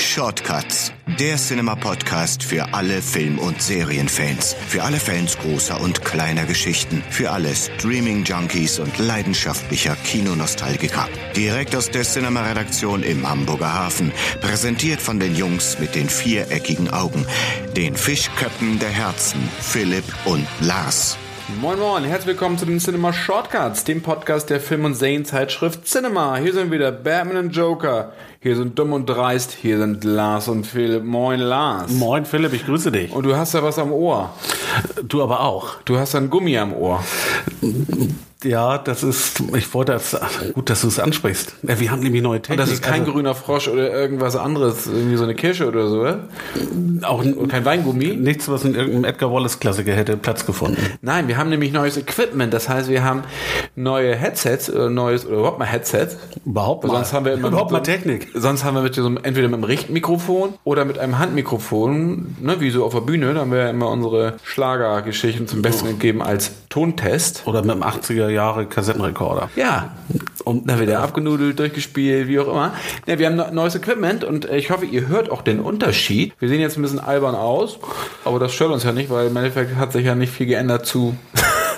Shortcuts, der Cinema-Podcast für alle Film- und Serienfans. Für alle Fans großer und kleiner Geschichten. Für alle Streaming-Junkies und leidenschaftlicher Kinonostalgiker. Direkt aus der Cinema-Redaktion im Hamburger Hafen. Präsentiert von den Jungs mit den viereckigen Augen. Den Fischköppen der Herzen, Philipp und Lars. Moin Moin, herzlich willkommen zu den Cinema Shortcuts, dem Podcast der Film- und Serienzeitschrift Cinema. Hier sind wieder Batman und Joker, hier sind Dumm und Dreist, hier sind Lars und Philipp. Moin Lars. Moin Philipp, ich grüße dich. Und du hast ja was am Ohr. Du aber auch. Du hast ein Gummi am Ohr. Ja, das ist, ich wollte das, gut, dass du es ansprichst. Wir haben nämlich neue Technik. Und das ist kein also, grüner Frosch oder irgendwas anderes, irgendwie so eine Kirsche oder so, oder? auch Und kein Weingummi? nichts, was in irgendeinem Edgar Wallace Klassiker hätte Platz gefunden. Nein, wir haben nämlich neues Equipment. Das heißt, wir haben neue Headsets oder neues oder überhaupt mal Headsets. Überhaupt mal. Sonst haben wir immer überhaupt mal Technik. Sonst haben wir mit so einem, entweder mit einem Richtmikrofon oder mit einem Handmikrofon, ne, wie so auf der Bühne. Da haben wir immer unsere Schlagergeschichten zum Besten gegeben als Tontest. Oder mit einem 80er Jahre Kassettenrekorder. Ja, und dann wird er abgenudelt, durchgespielt, wie auch immer. Ja, wir haben ne- neues Equipment und äh, ich hoffe, ihr hört auch den Unterschied. Wir sehen jetzt ein bisschen albern aus, aber das stört uns ja nicht, weil im Endeffekt hat sich ja nicht viel geändert zu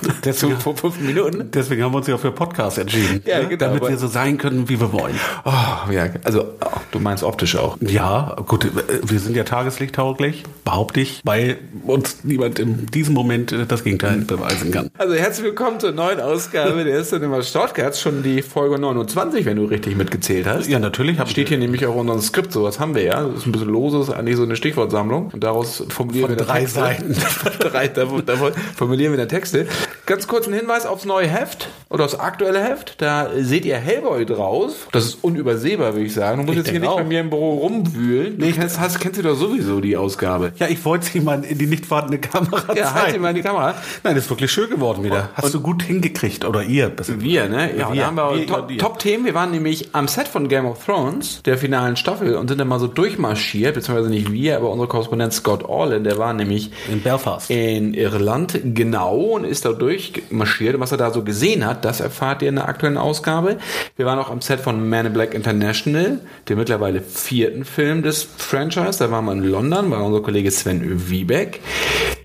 Deswegen, vor fünf Minuten. deswegen haben wir uns ja für Podcast entschieden. Ja, ne? genau, Damit wir so sein können, wie wir wollen. Oh, ja, also oh, du meinst optisch auch. Ja, gut, wir sind ja tageslichttauglich, behaupte ich, weil uns niemand in diesem Moment äh, das Gegenteil beweisen kann. Also herzlich willkommen zur neuen Ausgabe der Cinema Shortcuts, schon die Folge 29, wenn du richtig mitgezählt hast. Ja, natürlich. Steht hier nämlich auch in unserem Skript, sowas haben wir ja. Das ist ein bisschen loses, eigentlich so eine Stichwortsammlung. Und daraus formulieren Von wir dann drei Texte. Seiten. drei, davon, davon formulieren wir dann Texte. Ganz kurz ein Hinweis aufs neue Heft oder aufs aktuelle Heft. Da seht ihr Hellboy drauf. Das ist unübersehbar, würde ich sagen. Du musst jetzt hier nicht bei mir im Büro rumwühlen. Du kennst, hast, kennst du doch sowieso die Ausgabe. Ja, ich wollte sie mal in die nicht vorhandene Kamera Ja, halt sie zeigen. mal in die Kamera. Nein, das ist wirklich schön geworden wieder. Hast du gut hingekriegt oder ihr? Wir, ne? Ja, Wir, da haben wir, wir, Top- wir. Top-Themen. wir waren nämlich am Set von Game of Thrones, der finalen Staffel, und sind dann mal so durchmarschiert, beziehungsweise nicht wir, aber unser Korrespondent Scott Orland, der war nämlich in Belfast. in Irland, genau, und ist da durchmarschiert. Und was er da so gesehen hat, das erfahrt ihr in der aktuellen Ausgabe. Wir waren auch am Set von Man in Black International, dem mittlerweile vierten Film des Franchise. Da waren wir in London, war unser Kollege Sven Wiebeck.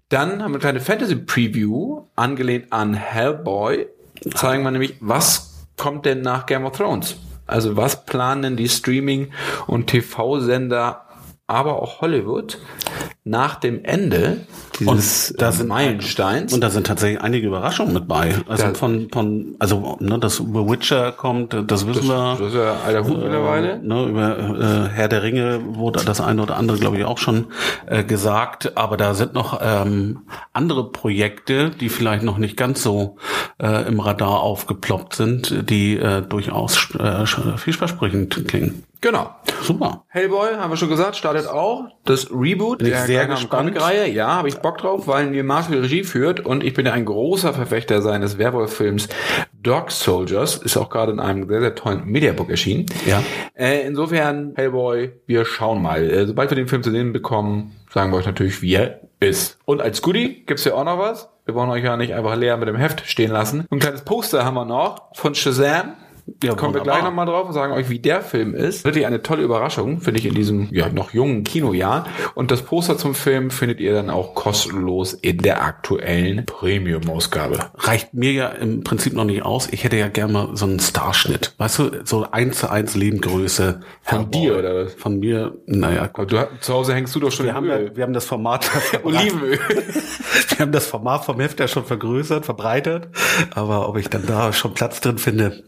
Dann haben wir eine kleine Fantasy-Preview, angelehnt an Hellboy. Zeigen wir nämlich, was kommt denn nach Game of Thrones? Also was planen denn die Streaming- und TV-Sender, aber auch Hollywood nach dem Ende dieses da sind- Meilensteins? Und da sind tatsächlich einige Überraschungen mit bei. Also Da- von, von, also, ne, dass The Witcher kommt, das wissen wir. das ist ja alter Hut mittlerweile. Ne, über äh, Herr der Ringe wurde das eine oder andere, glaube ich, auch schon äh, gesagt. Aber da sind noch ähm, andere Projekte, die vielleicht noch nicht ganz so äh, im Radar aufgeploppt sind, die äh, durchaus äh, vielversprechend klingen. Genau. Super. Hellboy, haben wir schon gesagt, startet auch. Das Reboot Bin ich sehr gespannt. Comic-Reihe. Ja, habe ich Bock drauf, weil Neil Marshall Regie führt und ich bin ja ein großer Verfechter seines Werwolf-Films Dog Soldiers. Ist auch gerade in einem sehr, sehr tollen Mediabook erschienen. Ja. Äh, insofern, Hellboy, wir schauen mal. Äh, sobald wir den Film zu sehen bekommen, sagen wir euch natürlich, wie er ist. Und als Goodie gibt's ja auch noch was. Wir wollen euch ja nicht einfach leer mit dem Heft stehen lassen. Ein kleines Poster haben wir noch von Shazam. Ja, Kommen wir gleich nochmal drauf und sagen euch, wie der Film ist. Wirklich eine tolle Überraschung, finde ich, in diesem ja, noch jungen Kinojahr. Und das Poster zum Film findet ihr dann auch kostenlos in der aktuellen Premium-Ausgabe. reicht mir ja im Prinzip noch nicht aus. Ich hätte ja gerne mal so einen Starschnitt. Weißt du, so eins zu eins Lebengröße. Von Hellboy. dir, oder was? Von mir, naja. Aber du, zu Hause hängst du doch schon Wir haben, Öl. ja, wir haben das Format, Olivenöl. wir haben das Format vom Heft ja schon vergrößert, verbreitert. Aber ob ich dann da schon Platz drin finde,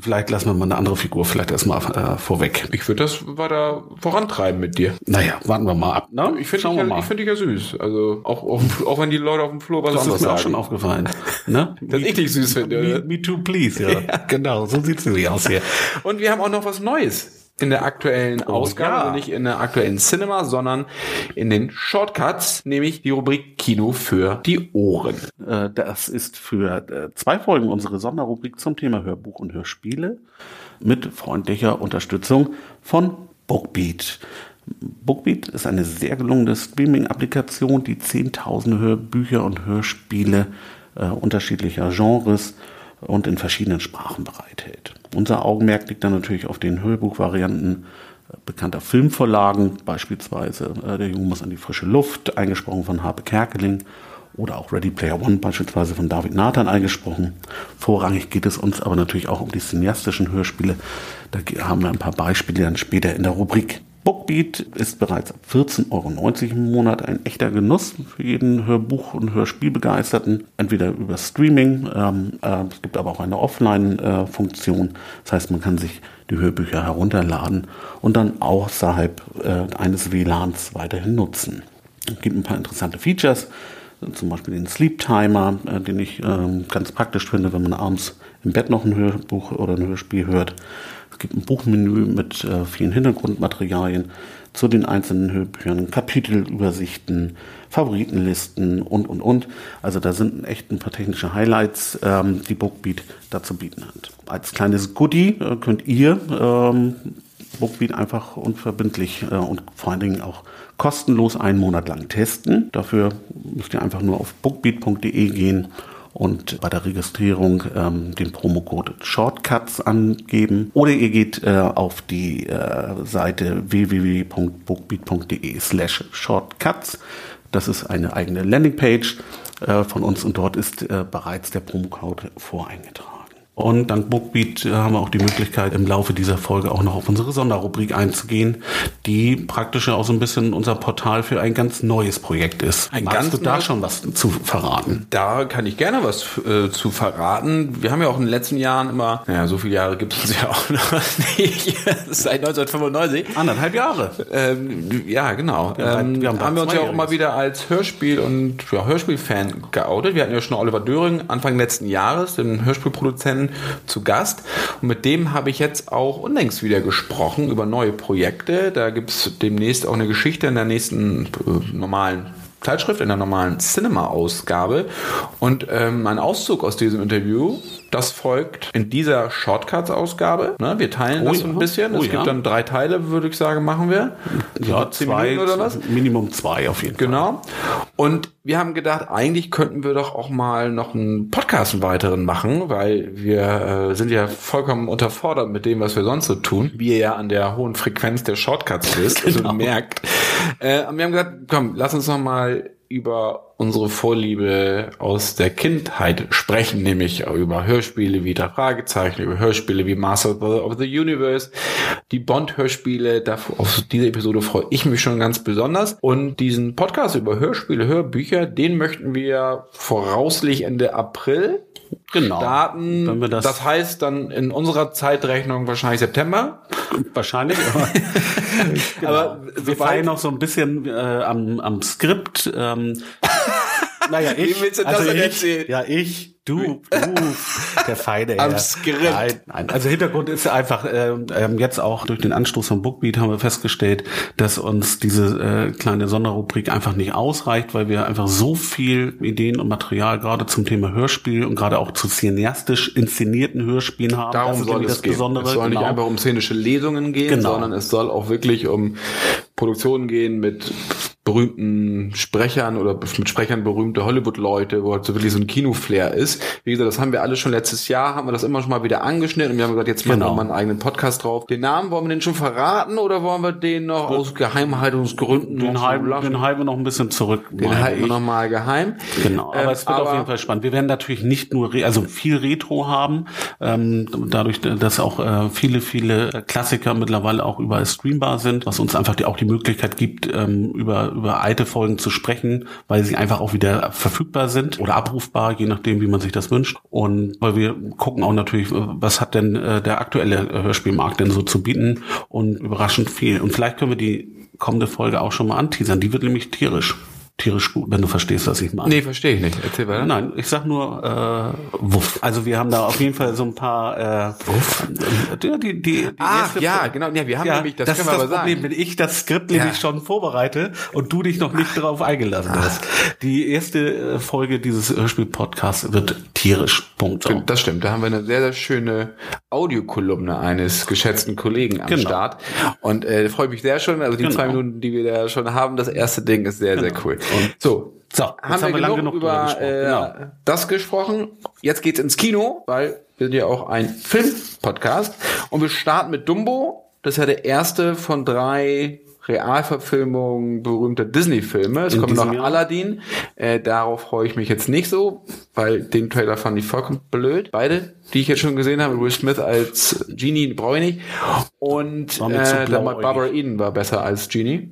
vielleicht lassen wir mal eine andere Figur vielleicht erstmal äh, vorweg. Ich würde das weiter vorantreiben mit dir. Naja, warten wir mal ab. Ne? Ich finde dich, ja, ich find dich ja süß. Also auch, auch, auch wenn die Leute auf dem Flur was das anderes ist mir auch sagen. schon aufgefallen. Ne? Dass ich dich süß finde, Me, me too, please. Ja, genau. So sieht's nämlich aus hier. Und wir haben auch noch was Neues in der aktuellen Ausgabe, ja. nicht in der aktuellen Cinema, sondern in den Shortcuts, nämlich die Rubrik Kino für die Ohren. Äh, Das ist für äh, zwei Folgen unsere Sonderrubrik zum Thema Hörbuch und Hörspiele mit freundlicher Unterstützung von Bookbeat. Bookbeat ist eine sehr gelungene Streaming-Applikation, die zehntausende Hörbücher und Hörspiele äh, unterschiedlicher Genres und in verschiedenen Sprachen bereithält. Unser Augenmerk liegt dann natürlich auf den Hörbuchvarianten äh, bekannter Filmvorlagen, beispielsweise äh, Der Junge muss an die frische Luft, eingesprochen von Habe Kerkeling oder auch Ready Player One beispielsweise von David Nathan eingesprochen. Vorrangig geht es uns aber natürlich auch um die cineastischen Hörspiele. Da haben wir ein paar Beispiele dann später in der Rubrik. Bookbeat ist bereits ab 14,90 Euro im Monat ein echter Genuss für jeden Hörbuch- und Hörspielbegeisterten. Entweder über Streaming, ähm, äh, es gibt aber auch eine Offline-Funktion. Äh, das heißt, man kann sich die Hörbücher herunterladen und dann außerhalb äh, eines WLANs weiterhin nutzen. Es gibt ein paar interessante Features zum Beispiel den Sleep Timer, äh, den ich ähm, ganz praktisch finde, wenn man abends im Bett noch ein Hörbuch oder ein Hörspiel hört. Es gibt ein Buchmenü mit äh, vielen Hintergrundmaterialien zu den einzelnen Hörbüchern, Kapitelübersichten, Favoritenlisten und, und, und. Also da sind echt ein paar technische Highlights, ähm, die Bookbeat dazu bieten hat. Als kleines Goodie äh, könnt ihr ähm, Bookbeat einfach unverbindlich äh, und vor allen Dingen auch kostenlos einen Monat lang testen. Dafür müsst ihr einfach nur auf bookbeat.de gehen und bei der Registrierung ähm, den Promocode Shortcuts angeben oder ihr geht äh, auf die äh, Seite www.bookbeat.de slash shortcuts. Das ist eine eigene Landingpage äh, von uns und dort ist äh, bereits der Promocode voreingetragen. Und dank Bookbeat äh, haben wir auch die Möglichkeit, im Laufe dieser Folge auch noch auf unsere Sonderrubrik einzugehen, die praktisch auch so ein bisschen unser Portal für ein ganz neues Projekt ist. Ein Magst du da schon was zu verraten? Da kann ich gerne was äh, zu verraten. Wir haben ja auch in den letzten Jahren immer, naja, so viele Jahre gibt es uns ja auch noch nicht, seit 1995. Anderthalb Jahre. Ähm, ja, genau. Wir haben, ähm, wir haben, haben wir uns ja auch immer wieder als Hörspiel- und ja, Hörspielfan geoutet. Wir hatten ja schon Oliver Döring Anfang letzten Jahres, den Hörspielproduzenten zu Gast. Und mit dem habe ich jetzt auch unlängst wieder gesprochen über neue Projekte. Da gibt es demnächst auch eine Geschichte in der nächsten äh, normalen Zeitschrift, in der normalen Cinema-Ausgabe. Und ähm, ein Auszug aus diesem Interview das folgt in dieser Shortcuts-Ausgabe. Ne, wir teilen oh, das ja. ein bisschen. Oh, es gibt dann drei Teile, würde ich sagen, machen wir. Ja, zwei oder was? Minimum zwei auf jeden genau. Fall. Genau. Und wir haben gedacht, eigentlich könnten wir doch auch mal noch einen Podcast einen weiteren machen, weil wir äh, sind ja vollkommen unterfordert mit dem, was wir sonst so tun. Wie ihr ja an der hohen Frequenz der Shortcuts wisst, genau. also merkt. Äh, und wir haben gesagt, komm, lass uns noch mal über unsere Vorliebe aus der Kindheit sprechen, nämlich über Hörspiele wie der Fragezeichen, über Hörspiele wie Master of the Universe, die Bond-Hörspiele. Auf diese Episode freue ich mich schon ganz besonders. Und diesen Podcast über Hörspiele, Hörbücher, den möchten wir voraussichtlich Ende April genau. starten. Wenn wir das, das heißt dann in unserer Zeitrechnung wahrscheinlich September. Wahrscheinlich, aber, genau. aber wir feiern noch so ein bisschen äh, am, am Skript. Ähm, naja, ich, Wie willst du das also denn ich, erzählen? Ja, ich, Du, du, der Feine. Am Skript. Nein, nein. Also Hintergrund ist einfach, ähm, ähm, jetzt auch durch den Anstoß von Bookbeat haben wir festgestellt, dass uns diese äh, kleine Sonderrubrik einfach nicht ausreicht, weil wir einfach so viel Ideen und Material gerade zum Thema Hörspiel und gerade auch zu cineastisch inszenierten Hörspielen haben. Darum soll es gehen. Besondere. Es soll genau. nicht einfach um szenische Lesungen gehen, genau. sondern es soll auch wirklich um Produktionen gehen mit berühmten Sprechern oder mit Sprechern berühmte Hollywood-Leute, wo halt so wirklich so ein Kinoflair ist. Wie gesagt, das haben wir alle schon letztes Jahr, haben wir das immer schon mal wieder angeschnitten und wir haben gesagt, jetzt machen genau. wir mal einen eigenen Podcast drauf. Den Namen wollen wir den schon verraten oder wollen wir den noch aus Geheimhaltungsgründen den noch halben, so Den halten wir noch ein bisschen zurück. Den halten wir noch mal geheim. Genau, aber ähm, es wird aber auf jeden Fall spannend. Wir werden natürlich nicht nur, also viel Retro haben, ähm, dadurch, dass auch äh, viele, viele Klassiker mittlerweile auch überall streambar sind, was uns einfach die, auch die Möglichkeit gibt, ähm, über über alte Folgen zu sprechen, weil sie einfach auch wieder verfügbar sind oder abrufbar, je nachdem, wie man sich das wünscht. Und weil wir gucken auch natürlich, was hat denn äh, der aktuelle Hörspielmarkt denn so zu bieten und überraschend viel. Und vielleicht können wir die kommende Folge auch schon mal anteasern. Die wird nämlich tierisch tierisch gut, wenn du verstehst, was ich meine. Nee, verstehe ich nicht. Erzähl weiter. Nein, ich sag nur äh, Wuff. Also wir haben da auf jeden Fall so ein paar äh, Wuff. Die, die, die, ah, ja, genau. Ja, wir haben ja, nämlich, das, das können wir das Problem, sagen. wenn ich das Skript nämlich schon vorbereite und du dich noch nicht darauf eingelassen ah. hast. Die erste äh, Folge dieses Hörspiel-Podcasts wird tierisch. Punkt. So. Das stimmt. Da haben wir eine sehr, sehr schöne Audiokolumne eines geschätzten Kollegen am genau. Start. Und äh, freue mich sehr schon. Also die genau. zwei Minuten, die wir da schon haben, das erste Ding ist sehr, genau. sehr cool. Und so, So, haben, wir, wir genug, genug über gesprochen, äh, genau. das gesprochen. Jetzt geht's ins Kino, weil wir sind ja auch ein Film-Podcast. Und wir starten mit Dumbo. Das ist ja der erste von drei Realverfilmungen berühmter Disney-Filme. Es In kommt noch Jahr? Aladdin. Äh, darauf freue ich mich jetzt nicht so, weil den Trailer fand ich vollkommen blöd. Beide, die ich jetzt schon gesehen habe. Will Smith als Genie brauche ich nicht. Und zu äh. Barbara Eden war besser als Genie.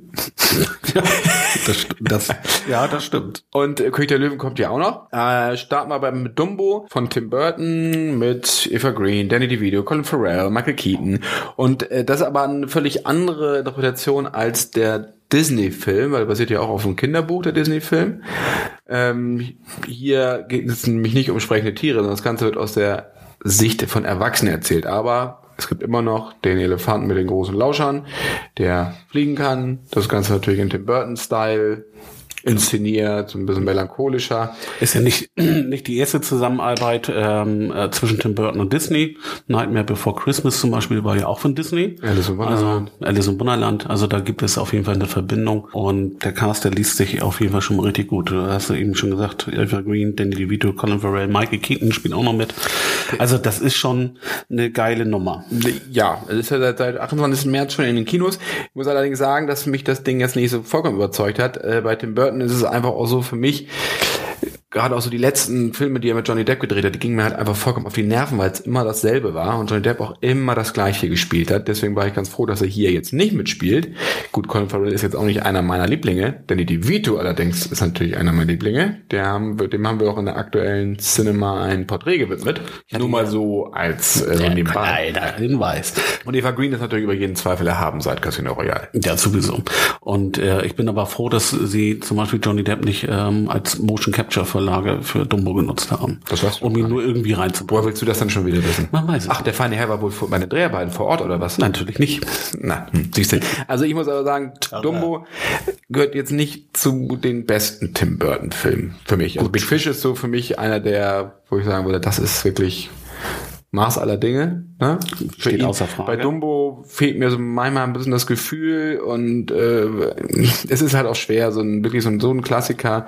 Das, st- das, ja, das stimmt. Und äh, König der Löwen kommt ja auch noch. Äh, starten wir beim Dumbo von Tim Burton mit Eva Green, Danny DeVito, Colin Farrell, Michael Keaton. Und äh, das ist aber eine völlig andere Interpretation als der Disney-Film, weil basiert ja auch auf einem Kinderbuch, der Disney-Film. Ähm, hier geht es nämlich nicht um sprechende Tiere, sondern das Ganze wird aus der Sicht von Erwachsenen erzählt. Aber es gibt immer noch den Elefanten mit den großen Lauschern, der fliegen kann. Das Ganze natürlich in Tim Burton-Style inszeniert, so ein bisschen melancholischer. Ist ja nicht, nicht die erste Zusammenarbeit ähm, äh, zwischen Tim Burton und Disney. Nightmare Before Christmas zum Beispiel war ja auch von Disney. Alice im Wunderland. Also Alice im Wunderland. Also da gibt es auf jeden Fall eine Verbindung. Und der Cast, der liest sich auf jeden Fall schon mal richtig gut. Du hast eben schon gesagt, Eva Green, Danny DeVito, Colin Farrell, Michael Keaton spielen auch noch mit. Also das ist schon eine geile Nummer. Ja, es ist ja seit, seit 28. März schon in den Kinos. Ich muss allerdings sagen, dass mich das Ding jetzt nicht so vollkommen überzeugt hat. Äh, bei Tim Burton ist es einfach auch so für mich, gerade auch so die letzten Filme, die er mit Johnny Depp gedreht hat, die gingen mir halt einfach vollkommen auf die Nerven, weil es immer dasselbe war und Johnny Depp auch immer das Gleiche gespielt hat. Deswegen war ich ganz froh, dass er hier jetzt nicht mitspielt. Gut, Colin Farrell ist jetzt auch nicht einer meiner Lieblinge. Danny DeVito allerdings ist natürlich einer meiner Lieblinge. Der haben wir, dem haben wir auch in der aktuellen Cinema ein Porträt gewidmet. Nur mal so als äh, so nebenbei. Kleiner Hinweis. Und Eva Green ist natürlich über jeden Zweifel erhaben seit Casino Royale. Ja, sowieso. Und äh, ich bin aber froh, dass sie zum Beispiel Johnny Depp nicht ähm, als Motion Capture Verlage für Dumbo genutzt haben. Das weißt du Um ihn nur irgendwie reinzubringen. Woher willst du das dann schon wieder wissen? Man weiß es Ach, der feine Herr war wohl vor- bei den Dreharbeiten vor Ort oder was? Natürlich nicht. Na, hm, siehst du. Also ich muss aber sagen, Dumbo gehört jetzt nicht zu den besten Tim Burton Filmen für mich. Also Big Fish ist so für mich einer der, wo ich sagen würde, das ist wirklich Maß aller Dinge. Ne? Für Steht außer Frage. Bei Dumbo fehlt mir so manchmal ein bisschen das Gefühl und äh, es ist halt auch schwer, so ein wirklich so ein, so ein Klassiker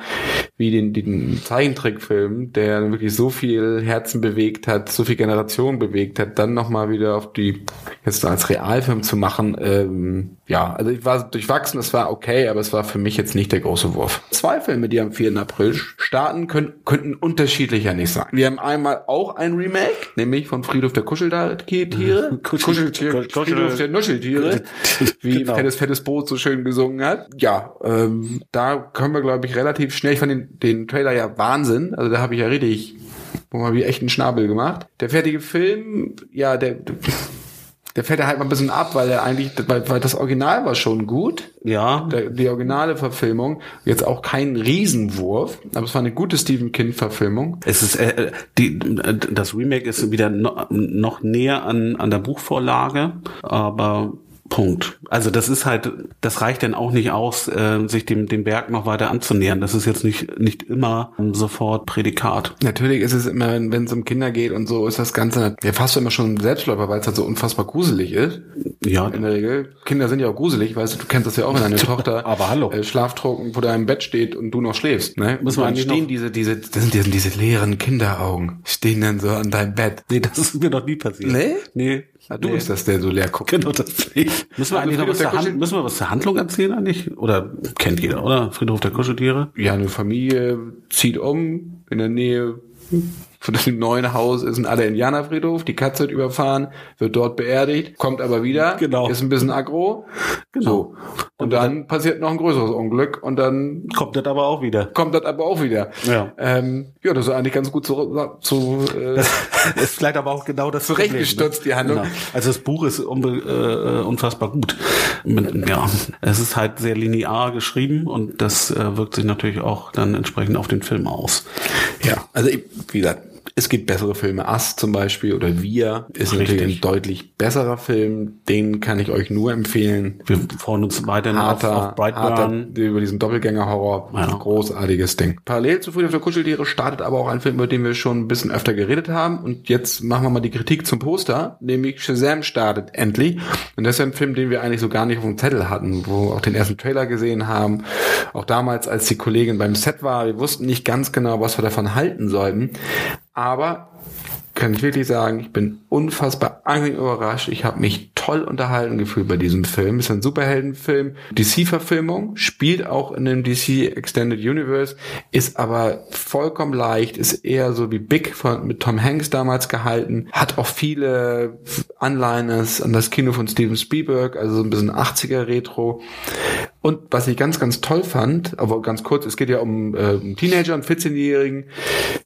wie den, den Zeichentrickfilm, der wirklich so viel Herzen bewegt hat, so viel Generationen bewegt hat, dann nochmal wieder auf die jetzt als Realfilm zu machen. Ähm, ja, also ich war durchwachsen, es war okay, aber es war für mich jetzt nicht der große Wurf. Zwei Filme, die am 4. April starten, können, könnten unterschiedlicher nicht sein. Wir haben einmal auch ein Remake, nämlich von Friedhof der Kuscheltiere. Kuscheltiere. Kuschel- Friedhof der Nuscheltiere. Wie Genau. Fettes Fettes Boot so schön gesungen hat. Ja, ähm, da können wir, glaube ich, relativ schnell, ich fand den, den Trailer ja Wahnsinn. Also da habe ich ja richtig, wo mal wie echt einen Schnabel gemacht. Der fertige Film, ja, der, der fällt ja halt mal ein bisschen ab, weil er eigentlich, weil, weil das Original war schon gut. Ja, Der, die originale Verfilmung, jetzt auch kein Riesenwurf, aber es war eine gute Stephen King-Verfilmung. es ist äh, äh, die, äh, das Remake ist wieder no, noch näher an an der Buchvorlage, aber Punkt. Also das ist halt, das reicht dann auch nicht aus, äh, sich dem dem Berg noch weiter anzunähern. Das ist jetzt nicht nicht immer ähm, sofort Prädikat. Natürlich ist es immer, wenn es um Kinder geht und so, ist das Ganze ja fast immer schon ein Selbstläufer, weil es halt so unfassbar gruselig ist. Ja, In der Regel. Kinder sind ja auch gruselig, weißt du, du kennst das ja auch, wenn deine Tochter Aber hallo. äh, schlaftrunken vor deinem Bett steht und du noch schläfst. Ne? Müssen wir dann stehen noch- diese, diese, das sind, sind diese leeren Kinderaugen, stehen dann so an deinem Bett. nee, das ist mir noch nie passiert. Nee? Nee. Ah, du nee. bist das, der so leer guckt. Genau das nicht. Müssen wir Also eigentlich noch was der zur Hand, müssen wir was zur Handlung erzählen eigentlich? Oder kennt jeder, oder? Friedhof der Kuscheltiere? Ja, eine Familie zieht um in der Nähe von dem neuen Haus ist ein alter Indianerfriedhof. Die Katze wird überfahren, wird dort beerdigt, kommt aber wieder, Genau. ist ein bisschen aggro. Genau. So. Und dann passiert noch ein größeres Unglück und dann Kommt das aber auch wieder. kommt das aber auch wieder. Ja. ähm, ja das ist eigentlich ganz gut zu, zu äh, ist vielleicht aber auch genau das Zurechtgestutzt, die Handlung. Genau. Also das Buch ist unbe äh, unfassbar gut. Ja, es ist halt sehr linear geschrieben und das äh, wirkt sich natürlich auch dann entsprechend auf den Film aus. Ja, also ich, wie gesagt, Es gibt bessere Filme, Us zum Beispiel oder Wir ist Richtig. natürlich ein deutlich besserer Film. Den kann ich euch nur empfehlen. Wir freuen uns weiterhin Harter, auf, auf Brightburn. harter, über diesen Doppelgänger-Horror. Ja. Großartiges Ding. Parallel zu Friedhof der Kuscheltiere startet aber auch ein Film, über den wir schon ein bisschen öfter geredet haben. Und jetzt machen wir mal die Kritik zum Poster, nämlich Shazam startet endlich. Und das ist ein Film, den wir eigentlich so gar nicht auf dem Zettel hatten, wo wir auch den ersten Trailer gesehen haben. Auch damals, als die Kollegin beim Set war, wir wussten nicht ganz genau, was wir davon halten sollten. Aber kann ich wirklich sagen, ich bin unfassbar angenehm überrascht. Ich habe mich toll unterhalten gefühlt bei diesem Film. Ist ein Superheldenfilm, DC-Verfilmung, spielt auch in dem DC Extended Universe, ist aber vollkommen leicht, ist eher so wie Big von, mit Tom Hanks damals gehalten, hat auch viele Anliners an das Kino von Steven Spielberg, also so ein bisschen 80er Retro. Und was ich ganz, ganz toll fand, aber ganz kurz, es geht ja um äh, einen Teenager, einen 14-Jährigen,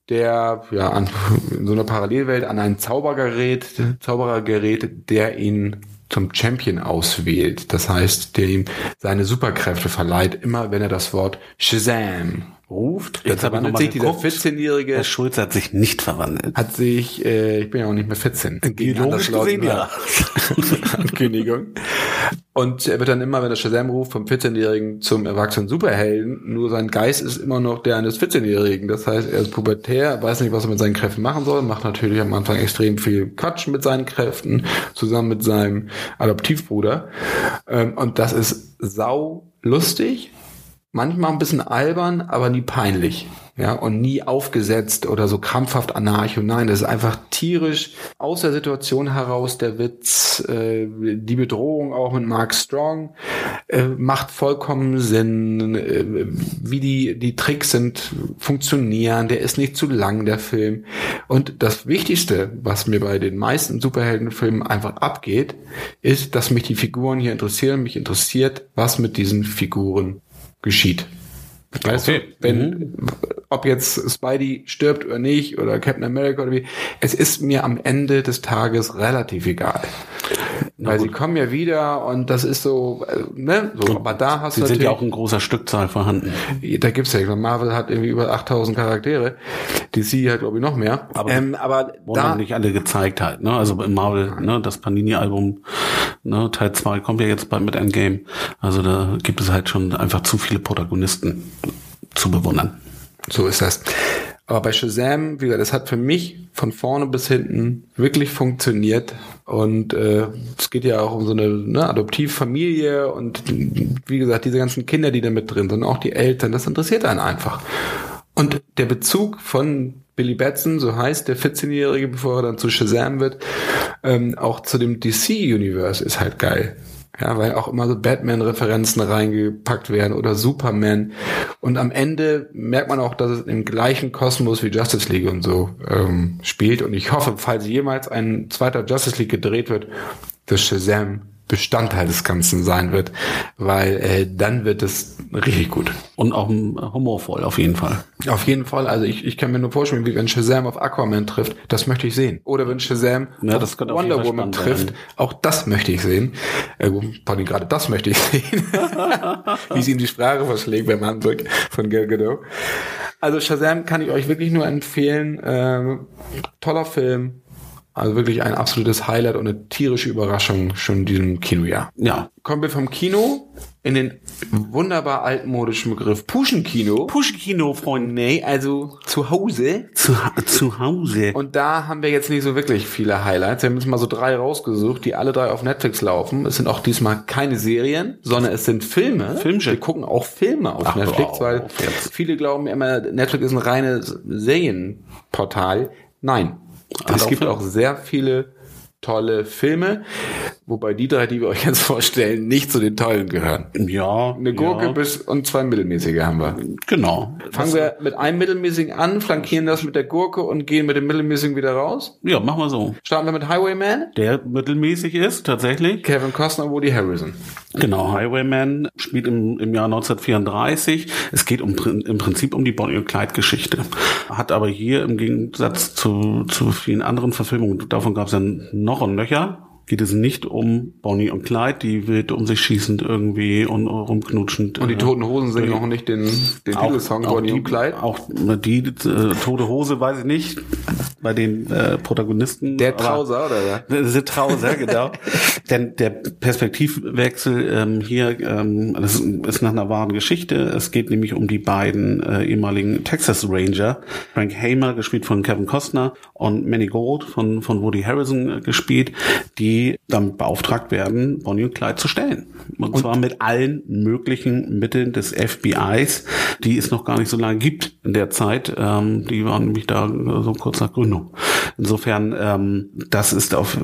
der ja an, in so einer Parallelwelt an ein Zaubergerät, Zauberer gerät, der ihn zum Champion auswählt. Das heißt, der ihm seine Superkräfte verleiht, immer wenn er das Wort Shazam ruft. Jetzt verwandelt mal sich dieser geguckt. 14-Jährige Herr Schulz hat sich nicht verwandelt. hat sich, äh, ich bin ja auch nicht mehr 14. Gegen Biologisch gesehen, ja. Ankündigung. Und er wird dann immer, wenn er Shazam ruft, vom 14-Jährigen zum erwachsenen Superhelden. Nur sein Geist ist immer noch der eines 14-Jährigen. Das heißt, er ist pubertär, weiß nicht, was er mit seinen Kräften machen soll, macht natürlich am Anfang extrem viel Quatsch mit seinen Kräften, zusammen mit seinem Adoptivbruder. Ähm, Und das ist sau lustig, manchmal ein bisschen albern, aber nie peinlich. Ja, und nie aufgesetzt oder so krampfhaft anarcho. Nein, das ist einfach tierisch aus der Situation heraus der Witz, äh, die Bedrohung auch mit Mark Strong äh, macht vollkommen Sinn, äh, wie die, die Tricks sind, funktionieren, der ist nicht zu lang, der Film. Und das Wichtigste, was mir bei den meisten Superheldenfilmen einfach abgeht, ist, dass mich die Figuren hier interessieren, mich interessiert, was mit diesen Figuren geschieht. Weißt Okay. du, wenn, ob jetzt Spidey stirbt oder nicht oder Captain America oder wie, es ist mir am Ende des Tages relativ egal. Weil sie kommen ja wieder und das ist so, äh, ne, so, aber da hast Sie du sind ja auch in großer Stückzahl vorhanden. da gibt's ja, Marvel hat irgendwie über 8000 Charaktere, DC hat glaube ich noch mehr, Aber- ähm, aber da, nicht alle gezeigt halt, ne? Also in Marvel, ne, das Panini-Album, ne, Teil 2 kommt ja jetzt bald mit Endgame. Also da gibt es halt schon einfach zu viele Protagonisten zu bewundern. So ist das. Aber bei Shazam, wie gesagt, das hat für mich von vorne bis hinten wirklich funktioniert. Und äh, es geht ja auch um so eine ne, Adoptivfamilie und wie gesagt, diese ganzen Kinder, die da mit drin sind, auch die Eltern, das interessiert einen einfach. Und der Bezug von Billy Batson, so heißt der 14-Jährige, bevor er dann zu Shazam wird, ähm, auch zu dem DC-Universe ist halt geil. Ja, weil auch immer so Batman-Referenzen reingepackt werden oder Superman. Und am Ende merkt man auch, dass es im gleichen Kosmos wie Justice League und so ähm, spielt. Und ich hoffe, falls jemals ein zweiter Justice League gedreht wird, dass Shazam Bestandteil des Ganzen sein wird, weil äh, dann wird es richtig gut. Und auch ähm, humorvoll auf jeden Fall. Auf jeden Fall, also ich, ich kann mir nur vorstellen, wie wenn Shazam auf Aquaman trifft, das möchte ich sehen. Oder wenn Shazam Ja, auf das könnte auf Wonder Woman trifft, werden. auch das möchte ich sehen. Äh, vor allem gerade das möchte ich sehen. wie sie ihm die Sprache verschlägt beim Handrück von Gal Gadot. Also Shazam kann ich euch wirklich nur empfehlen. Ähm, toller Film. Also wirklich ein absolutes Highlight und eine tierische Überraschung schon in diesem Kinojahr. Ja. Kommen wir vom Kino in den wunderbar altmodischen Begriff Puschenkino. Push-Kino, Freunde. Nee, also zu Hause. Zu, zu Hause. Und da haben wir jetzt nicht so wirklich viele Highlights. Wir haben jetzt mal so drei rausgesucht, die alle drei auf Netflix laufen. Es sind auch diesmal keine Serien, sondern es sind Filme. Filmchen. Wir gucken auch Filme auf Ach, Netflix, auf weil viele glauben immer, Netflix ist ein reines Serienportal. Nein. Es gibt auch sehr viele tolle Filme, wobei die drei, die wir euch jetzt vorstellen, nicht zu den tollen gehören. Ja. Eine Gurke ja. bis und zwei mittelmäßige haben wir. Genau. Fangen wir mit einem mittelmäßigen an, flankieren das mit der Gurke und gehen mit dem mittelmäßigen wieder raus. Ja, machen wir so. Starten wir mit Highwayman. Der mittelmäßig ist, tatsächlich. Kevin Costner, Woody Harrison. Genau, Highwayman spielt im, im Jahr 1934. Es geht um, im Prinzip um die Bonnie und Clyde Geschichte. Hat aber hier im Gegensatz zu, zu vielen anderen Verfilmungen, davon gab es ja noch und nöcher, geht es nicht um Bonnie und Clyde, die wild um sich schießend irgendwie und rumknutschend. Und die äh, Toten Hosen singen auch nicht den, den Titelsong Bonnie die, und Clyde. Auch die äh, tote Hose, weiß ich nicht. Bei den äh, Protagonisten. Der Trauser, oder? Ja? Der Trauser, genau. Denn der Perspektivwechsel ähm, hier, ähm, das ist nach einer wahren Geschichte. Es geht nämlich um die beiden äh, ehemaligen Texas Ranger, Frank Hamer, gespielt von Kevin Costner, und Manny Gold von, von Woody Harrison äh, gespielt, die damit beauftragt werden, Bonnie und Clyde zu stellen. Und, und zwar mit allen möglichen Mitteln des FBIs, die es noch gar nicht so lange gibt in der Zeit. Ähm, die waren nämlich da so kurz nach Gründung. Insofern, ähm, das ist auf,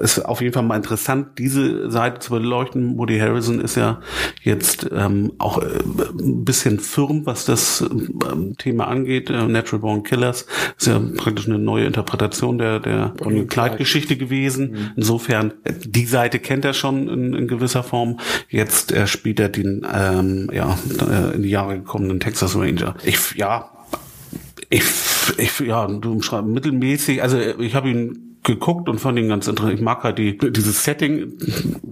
ist auf jeden Fall mal interessant, diese Seite zu beleuchten. Woody Harrison ist ja jetzt ähm, auch äh, ein bisschen firm, was das äh, Thema angeht. Äh, Natural Born Killers ist ja praktisch eine neue Interpretation der, der Bonnie Clyde-Geschichte gewesen. Mhm. Insofern, die Seite kennt er schon in, in gewisser Form. Jetzt äh, spielt er den ähm, ja, äh, in die Jahre gekommenen Texas Ranger. Ich, ja, ich, ich ja, du mittelmäßig, also ich habe ihn geguckt und fand ihn ganz interessant. Ich mag halt die, dieses Setting,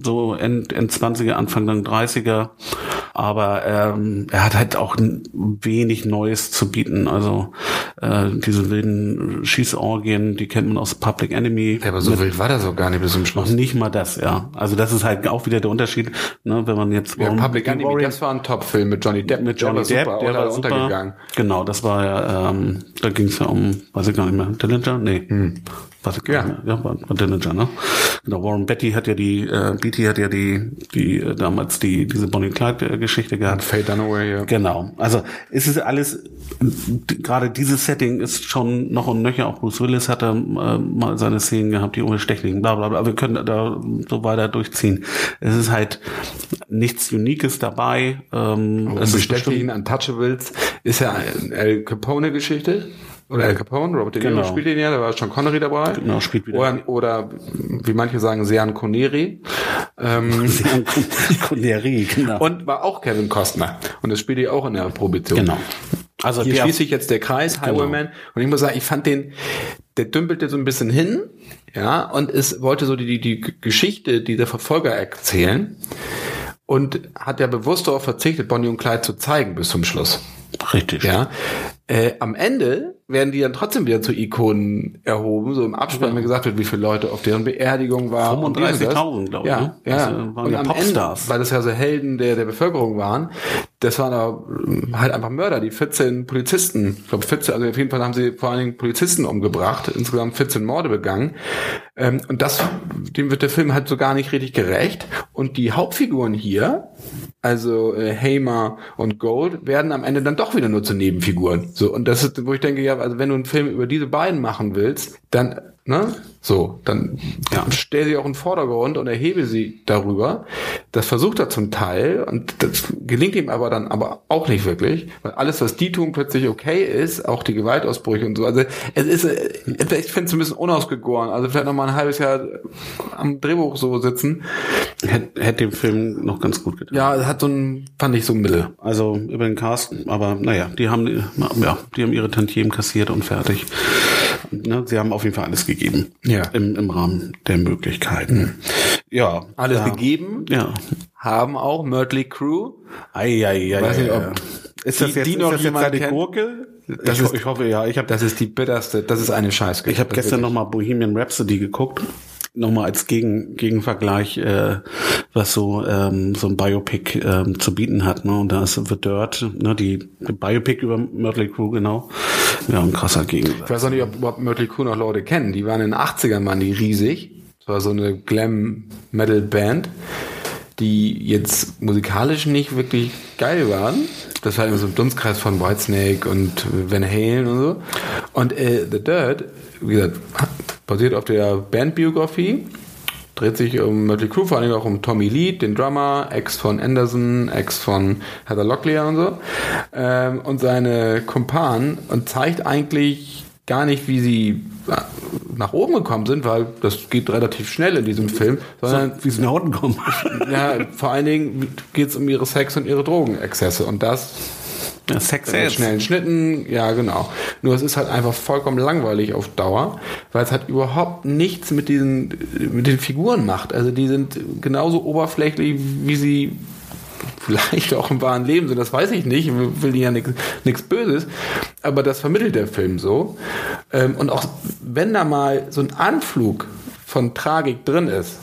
so End, End 20er, Anfang dann 30er. Aber ähm, er hat halt auch wenig Neues zu bieten. Also äh, diese wilden Schießorgien, die kennt man aus Public Enemy. Ja, aber so wild war das auch gar nicht bis zum Schluss. Nicht mal das, ja. Also das ist halt auch wieder der Unterschied, ne, wenn man jetzt ja, Public Enemy, Warrior, das war ein Top-Film mit Johnny Depp. Mit Johnny der Depp, der war super. Untergegangen. Genau, das war ja, ähm, da ging es ja um, weiß ich gar nicht mehr, Dillinger? Nee. Hm. Was ich ja. ja, war, war Dillinger, ne? Genau, Warren Betty hat ja die, äh, Beatty hat ja die, die äh, damals die diese Bonnie Clyde Geschichte gehabt. Faye Dunaway, ja. Genau. Also es ist alles, gerade dieses Setting ist schon noch und nöcher. Auch Bruce Willis hat da äh, mal seine Szenen gehabt, die unbestechlichen, bla bla bla. Aber wir können da so weiter durchziehen. Es ist halt nichts Uniques dabei. Ähm, es Bestechlichen Untouchables ist ja eine Al Capone-Geschichte. Oder Al Capone, Robert De Niro genau. spielt den ja, da war schon Connery dabei. Genau, spielt wieder. Oder, oder wie manche sagen, Sean Connery. Ähm, Sean Connery, genau. Und war auch Kevin Costner. Und das spielt ihr auch in der Prohibition. Genau. Also hier schließt sich jetzt der Kreis, genau. Highwayman. Und ich muss sagen, ich fand den, der dümpelte so ein bisschen hin, ja, und es wollte so die, die, die Geschichte dieser Verfolger erzählen und hat ja bewusst darauf verzichtet, Bonnie und Clyde zu zeigen bis zum Schluss. Richtig. Ja. Äh, am Ende werden die dann trotzdem wieder zu Ikonen erhoben, so im Abspann, ja. wenn gesagt wird, wie viele Leute auf deren Beerdigung waren. 35.000, glaube ich. Ja, ne? ja. Also waren und ja Popstars. Ende, weil das ja so Helden der, der Bevölkerung waren, das waren aber hm, halt einfach Mörder, die 14 Polizisten, ich glaube 14, also auf jeden Fall haben sie vor allen Dingen Polizisten umgebracht, insgesamt 14 Morde begangen. Ähm, und das, dem wird der Film halt so gar nicht richtig gerecht. Und die Hauptfiguren hier, also äh, Hamer und Gold, werden am Ende dann doch wieder nur zu Nebenfiguren. So, und das ist, wo ich denke, ja, also wenn du einen Film über diese beiden machen willst, dann Ne? So, dann ja. stell sie auch in den Vordergrund und erhebe sie darüber. Das versucht er zum Teil und das gelingt ihm aber dann aber auch nicht wirklich, weil alles, was die tun, plötzlich okay ist, auch die Gewaltausbrüche und so. Also es ist, ich finde es ein bisschen unausgegoren. Also vielleicht noch mal ein halbes Jahr am Drehbuch so sitzen. Hätte, hätte dem Film noch ganz gut getan. Ja, hat so ein, fand ich so Mille. Also über den Cast, aber naja, die haben, ja, die haben ihre Tantiemen kassiert und fertig. Ne, sie haben auf jeden Fall alles gegeben gegeben. Ja. Im, im Rahmen der Möglichkeiten. Ja. Alles ja. gegeben. Ja. Haben auch Mötley Crew. Ei, ei, ei, Weiß nicht, ob ist das jetzt, die noch ist das jetzt eine Gurke? Das ich, ist, ich hoffe, ja. Ich hab, das ist die bitterste, das ist eine Scheiße. Ich habe gestern nochmal Bohemian Rhapsody geguckt nochmal als Gegen, Gegenvergleich, äh, was so ähm, so ein Biopic ähm, zu bieten hat. Ne? Und da ist The Dirt, ne? die, Biopic über Mötley Crew, genau. Ja, ein krasser Gegensatz. Ich weiß auch nicht, ob überhaupt Mötley Crew noch Leute kennen. Die waren in den 80ern, waren die riesig. Das war so eine Glam-Metal-Band, die jetzt musikalisch nicht wirklich geil waren. Das war immer so ein Dunstkreis von Whitesnake und Van Halen und so. Und äh, The Dirt, wie gesagt, basiert auf der Bandbiografie. Dreht sich um Mötley Crew, vor allem auch um Tommy Lee, den Drummer, Ex von Anderson, Ex von Heather Locklear und so. Ähm, und seine Kumpanen und zeigt eigentlich gar nicht, wie sie äh, nach oben gekommen sind, weil das geht relativ schnell in diesem Film, sondern so, wie sie nach unten kommen. ja, vor allen Dingen geht es um ihre Sex- und ihre Drogenexzesse und das ja, Sex mit schnellen Schnitten, ja genau. Nur es ist halt einfach vollkommen langweilig auf Dauer, weil es halt überhaupt nichts mit diesen mit den Figuren macht. Also die sind genauso oberflächlich, wie sie vielleicht auch im wahren Leben sind, das weiß ich nicht, ich will ja nichts Böses, aber das vermittelt der Film so. Ähm, und auch wenn da mal so ein Anflug von Tragik drin ist,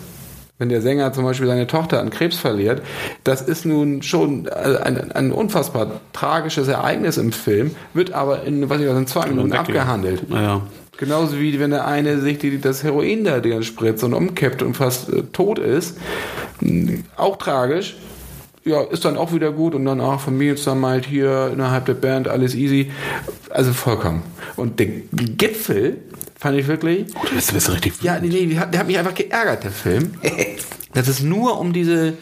wenn der Sänger zum Beispiel seine Tochter an Krebs verliert, das ist nun schon äh, ein, ein unfassbar tragisches Ereignis im Film, wird aber in, was ich weiß, in zwei Minuten abgehandelt. Naja. Genauso wie wenn der eine sich die, das Heroin da drin spritzt und umkippt und fast äh, tot ist. Auch tragisch. Ja, ist dann auch wieder gut und dann auch Familienzusammenhalt hier innerhalb der Band, alles easy. Also vollkommen. Und der Gipfel fand ich wirklich. Oh, du bist, du bist richtig Ja, nee, nee, der hat, mich einfach geärgert, der Film. dass es nur um diese,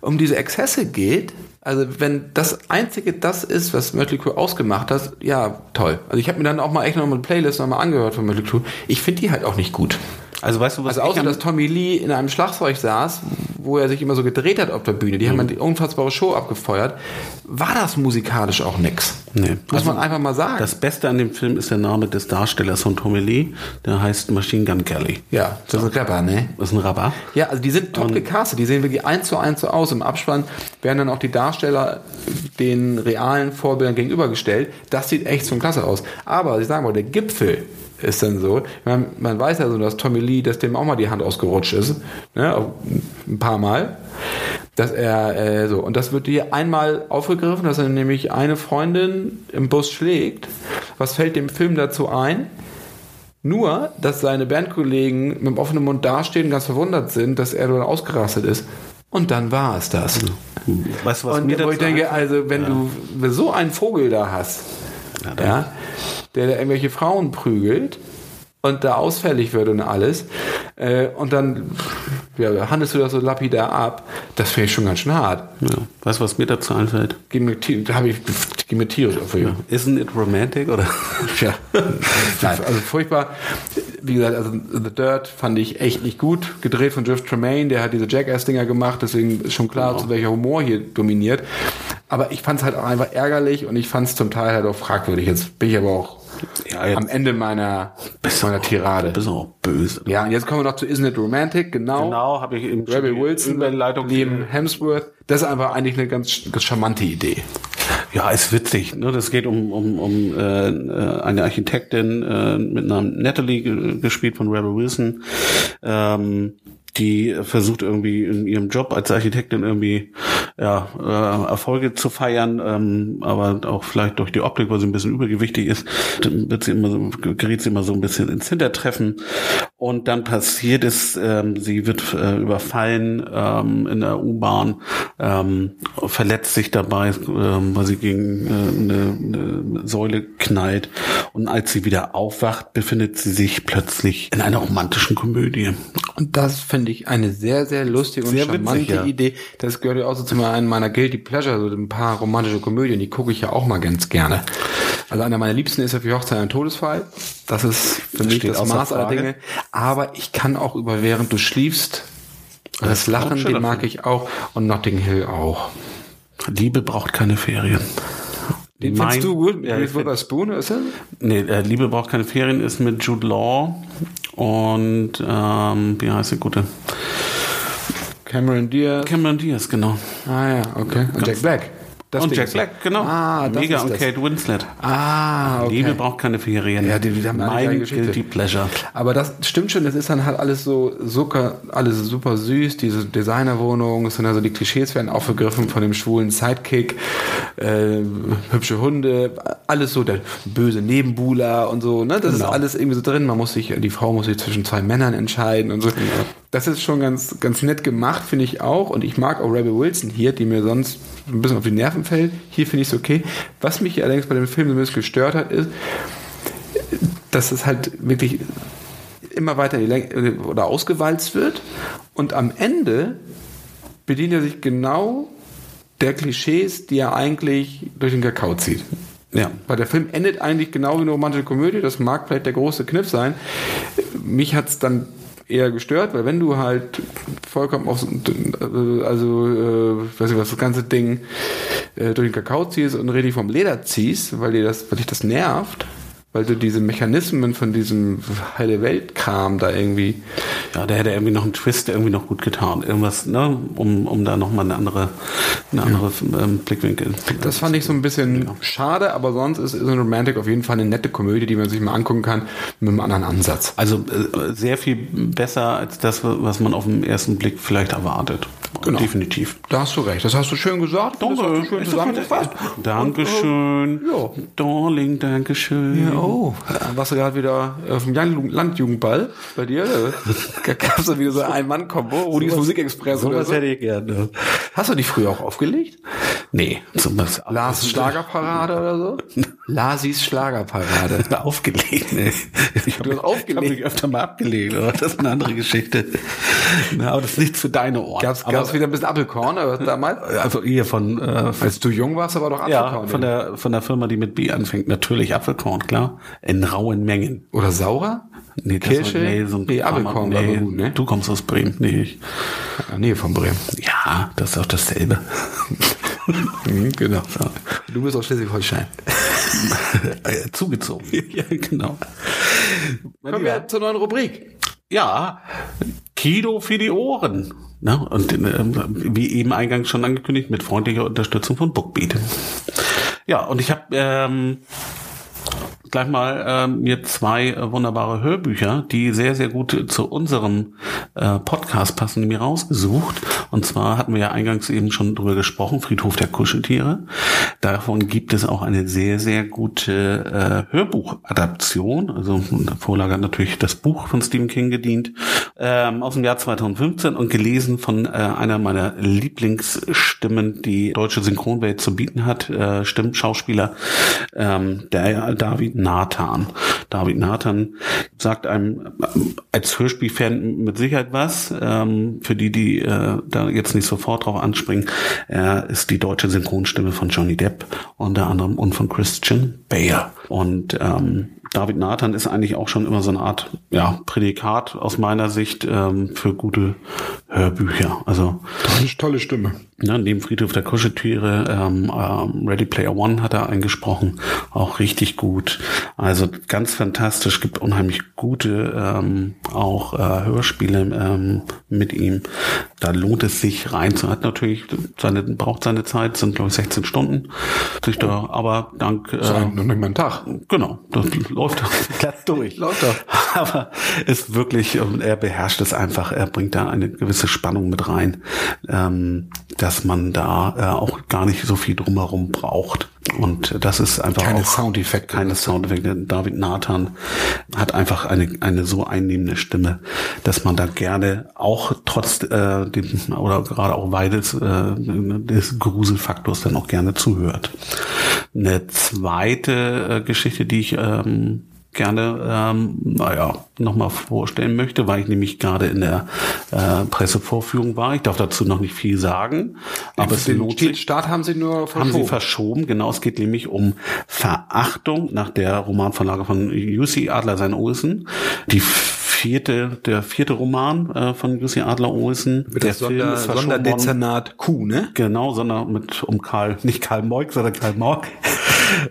um diese Exzesse geht. Also wenn das einzige das ist, was Mötley Crüe ausgemacht hat, ja, toll. Also ich habe mir dann auch mal echt noch mal eine Playlist noch mal angehört von Mötley Crüe. Ich finde die halt auch nicht gut. Also weißt du, was Also außer, dass Tommy Lee in einem Schlagzeug saß, wo er sich immer so gedreht hat auf der Bühne, die haben eine unfassbare Show abgefeuert, war das musikalisch auch nix. Nee. Muss Also man einfach mal sagen. Das Beste an dem Film ist der Name des Darstellers von Tommy Lee. Der heißt Machine Gun Kelly. ja, das ist ein Rapper, ne? Das ist ein Rapper. Ja, also die sind top gecastet, die sehen wirklich eins zu eins so aus. Im Abspann werden dann auch die Darsteller den realen Vorbildern gegenübergestellt. Das sieht echt zum Klasse aus. Aber ich sage mal, der Gipfel ist dann so, man, man weiß ja so, dass Tommy Lee, dass dem auch mal die Hand ausgerutscht ist, ne, ein paar Mal, dass er äh, so, und das wird hier einmal aufgegriffen, dass er nämlich eine Freundin im Bus schlägt. Was fällt dem Film dazu ein? Nur, dass seine Bandkollegen mit dem offenen Mund dastehen und ganz verwundert sind, dass er nur ausgerastet ist. Und dann war es das. Weißt du, was Und mir wo ich dazu denke, also wenn du so einen Vogel da hast, Ja, der da irgendwelche Frauen prügelt und da ausfällig wird und alles, äh, und dann ja, handelst du das so lapidar ab, das finde ich schon ganz schön hart. Ja. Weißt du, was mir dazu einfällt? Geh mir, da habe ich, geh mir tierisch auf ja. Isn't it romantic? Oder? Tja, Nein, also furchtbar. Wie gesagt, also The Dirt fand ich echt nicht gut. Gedreht von Jeff Tremaine, der hat diese Jackass-Dinger gemacht, deswegen ist schon klar, zu welcher Humor hier dominiert. Aber ich fand es halt auch einfach ärgerlich und ich fand es zum Teil halt auch fragwürdig. Jetzt bin ich aber auch Ja, jetzt am Ende meiner, meiner Tirade. bist du auch böse. Ja, und jetzt kommen wir noch zu Isn't It Romantic, genau. Genau, habe ich im Rebel Wilson, Überleitung Liam Hemsworth. Das ist einfach eigentlich eine ganz, ganz charmante Idee. Ja, ist witzig. Ne? Das geht um, um, um äh, eine Architektin äh, mit Namen Natalie, ge- gespielt von Rebel Wilson, ähm, die versucht irgendwie in ihrem Job als Architektin irgendwie ja, äh, Erfolge zu feiern, ähm, aber auch vielleicht durch die Optik, weil sie ein bisschen übergewichtig ist, wird sie immer so, gerät sie immer so ein bisschen ins Hintertreffen. Und dann passiert es, ähm, sie wird äh, überfallen ähm, in der U-Bahn, ähm, verletzt sich dabei, ähm, weil sie gegen äh, eine, eine Säule knallt. Und als sie wieder aufwacht, befindet sie sich plötzlich in einer romantischen Komödie. Und das finde ich eine sehr, sehr lustige und Sehr charmante witzig, ja. Idee. Das gehört ja auch so zu einem meiner Guilty Pleasure, so ein paar romantische Komödien, die gucke ich ja auch mal ganz gerne. Also einer meiner Liebsten ist ja für Hochzeit ein Todesfall. Das ist für mich steht das Maß aller. Dinge. Aber ich kann auch über während du schliefst, das auch Lachen, den mag ich auch und Notting Hill auch. Liebe braucht keine Ferien. Den Mein- findest du gut? Ja, Mit Wilbur Spoon, ist er? Nee, äh, Liebe braucht keine Ferien ist mit Jude Law und ähm, wie heißt die gute? Cameron Diaz. Cameron Diaz, genau. Ah ja, okay. Und Jack Black. Das und Ding Jack Black, genau. Ah, Mega und das. Kate Winslet. Ah, okay. Liebe braucht keine Ferien. Ja, die- die haben mein. Guilty Pleasure. Aber das stimmt schon, das ist dann halt alles so super, alles super süß, diese Designerwohnung, es sind also die Klischees werden aufgegriffen von dem schwulen Sidekick, äh, hübsche Hunde, alles so, der böse Nebenbuhler und so, ne? Das Genau. ist alles irgendwie so drin. Man muss sich, die Frau muss sich zwischen zwei Männern entscheiden und so. Das ist schon ganz, ganz nett gemacht, finde ich auch. Und ich mag auch Rebel Wilson hier, die mir sonst ein bisschen auf die Nerven fällt. Hier finde ich es okay. Was mich allerdings bei dem Film so ein bisschen gestört hat, ist, dass es halt wirklich immer weiter oder ausgewalzt wird und am Ende bedient er sich genau der Klischees, die er eigentlich durch den Kakao zieht. Ja. Weil der Film endet eigentlich genau wie eine romantische Komödie, das mag vielleicht der große Kniff sein. Mich hat's dann eher gestört, weil wenn du halt vollkommen auf, so- also, äh, ich weiß nicht was, das ganze Ding äh, durch den Kakao ziehst und richtig vom Leder ziehst, weil dir das, weil dich das nervt, weil du diese Mechanismen von diesem heile Welt-Kram da irgendwie. Ja, der hätte irgendwie noch einen Twist irgendwie noch gut getan. Irgendwas, ne, um, um da nochmal eine andere, eine andere ähm, Blickwinkel. Das fand ich so ein bisschen schade, aber sonst ist Isn't Romantic auf jeden Fall eine nette Komödie, die man sich mal angucken kann, mit einem anderen Ansatz. Also äh, sehr viel besser als das, was man auf den ersten Blick vielleicht erwartet. Genau. Definitiv. Da hast du recht. Das hast du schön gesagt. Das hast du schön zusammengefasst. Dankeschön. Ja. Darling, Dankeschön. Ja, oh, warst du gerade wieder auf dem Land- Landjugendball bei dir? Da gab es wieder so ein Mann-Kombo, Rudis Musikexpress oder Sowas so. hätte ich gerne. Hast du die früher auch aufgelegt? Nee, Lars Schlagerparade oder so? Lasis Schlagerparade. aufgelegt. Nee. Ich Du hast Ich aufgelegt? habe mich öfter mal abgelegt, aber das ist eine andere Geschichte. Na, aber das ist nichts für deine Ohren. Gab's, aber, gab's wieder ein bisschen Apfelkorn damals? also hier von, äh, Als du jung warst, aber doch ja, Apfelkorn. von der, von der Firma, die mit B anfängt. Natürlich Apfelkorn, klar. In rauen Mengen. oder Saurer? Nee, das Kirsche? War, nee, so ein Nee, Apfelkorn nee, gut, ne? Du kommst aus Bremen, nee. Ich. Ja, nee, von Bremen. Ja, das ist doch dasselbe. Mhm, genau. Du bist aus Schleswig-Holstein. Äh, Zugezogen. ja, genau. Kommen wir zur neuen Rubrik. Ja, Kino für die Ohren. Ne? Und äh, wie eben eingangs schon angekündigt, mit freundlicher Unterstützung von Bookbeat. Ja, und ich habe ähm, gleich mal ähm, mir zwei äh, wunderbare Hörbücher, die sehr, sehr gut zu unserem äh, Podcast passen, mir rausgesucht. Und zwar hatten wir ja eingangs eben schon drüber gesprochen, Friedhof der Kuscheltiere. Davon gibt es auch eine sehr, sehr gute äh, Hörbuchadaption. Also der Vorlage hat natürlich das Buch von Stephen King gedient, ähm, aus dem Jahr 2015 und gelesen von äh, einer meiner Lieblingsstimmen, die deutsche Synchronwelt zu bieten hat, äh, Stimmschauspieler, ähm, der David Nathan. David Nathan sagt einem ähm, als Hörspielfan mit Sicherheit was. Ähm, für die, die äh, da jetzt nicht sofort drauf anspringen, er ist die deutsche Synchronstimme von Johnny Depp unter anderem und von Christian Bale. Und ähm, David Nathan ist eigentlich auch schon immer so eine Art ja, Prädikat aus meiner Sicht ähm, für gute Hörbücher. Also Eine tolle Stimme. ja, neben Friedhof der Kuscheltiere, ähm, ähm, Ready Player One hat er eingesprochen, auch richtig gut. Also ganz fantastisch, gibt unheimlich gute ähm, auch äh, Hörspiele ähm, mit ihm. Da lohnt es sich rein. Hat natürlich seine braucht seine Zeit, sind glaube ich 16 Stunden. Sich da, aber dank Das ist äh, noch nicht mal ein Tag. Genau, das läuft glatt durch. Läuft doch. Aber ist wirklich, er beherrscht es einfach, er bringt da eine gewisse Spannung mit rein, ähm, dass man da äh, auch gar nicht so viel drumherum braucht. Und das ist einfach Keine auch Soundeffekte. Keine Soundeffekte. David Nathan hat einfach eine, eine so einnehmende Stimme, dass man da gerne auch trotz äh, dem, oder gerade auch weil des, äh, des Gruselfaktors dann auch gerne zuhört. Eine zweite äh, Geschichte, die ich ähm, gerne, ähm, naja, nochmal vorstellen möchte, weil ich nämlich gerade in der äh, Pressevorführung war. Ich darf dazu noch nicht viel sagen, aber es den lohnt sich. Start haben sie nur Haben verschoben. sie verschoben, genau. Es geht nämlich um Verachtung nach der Romanvorlage von UC Adler sein Olsen. Die vierte, der vierte Roman äh, von UC Adler Olsen. Mit der das Sonder, worden. Sonderdezernat Q, ne? Genau, sondern mit um Karl, nicht Karl Moik, sondern Karl Moik.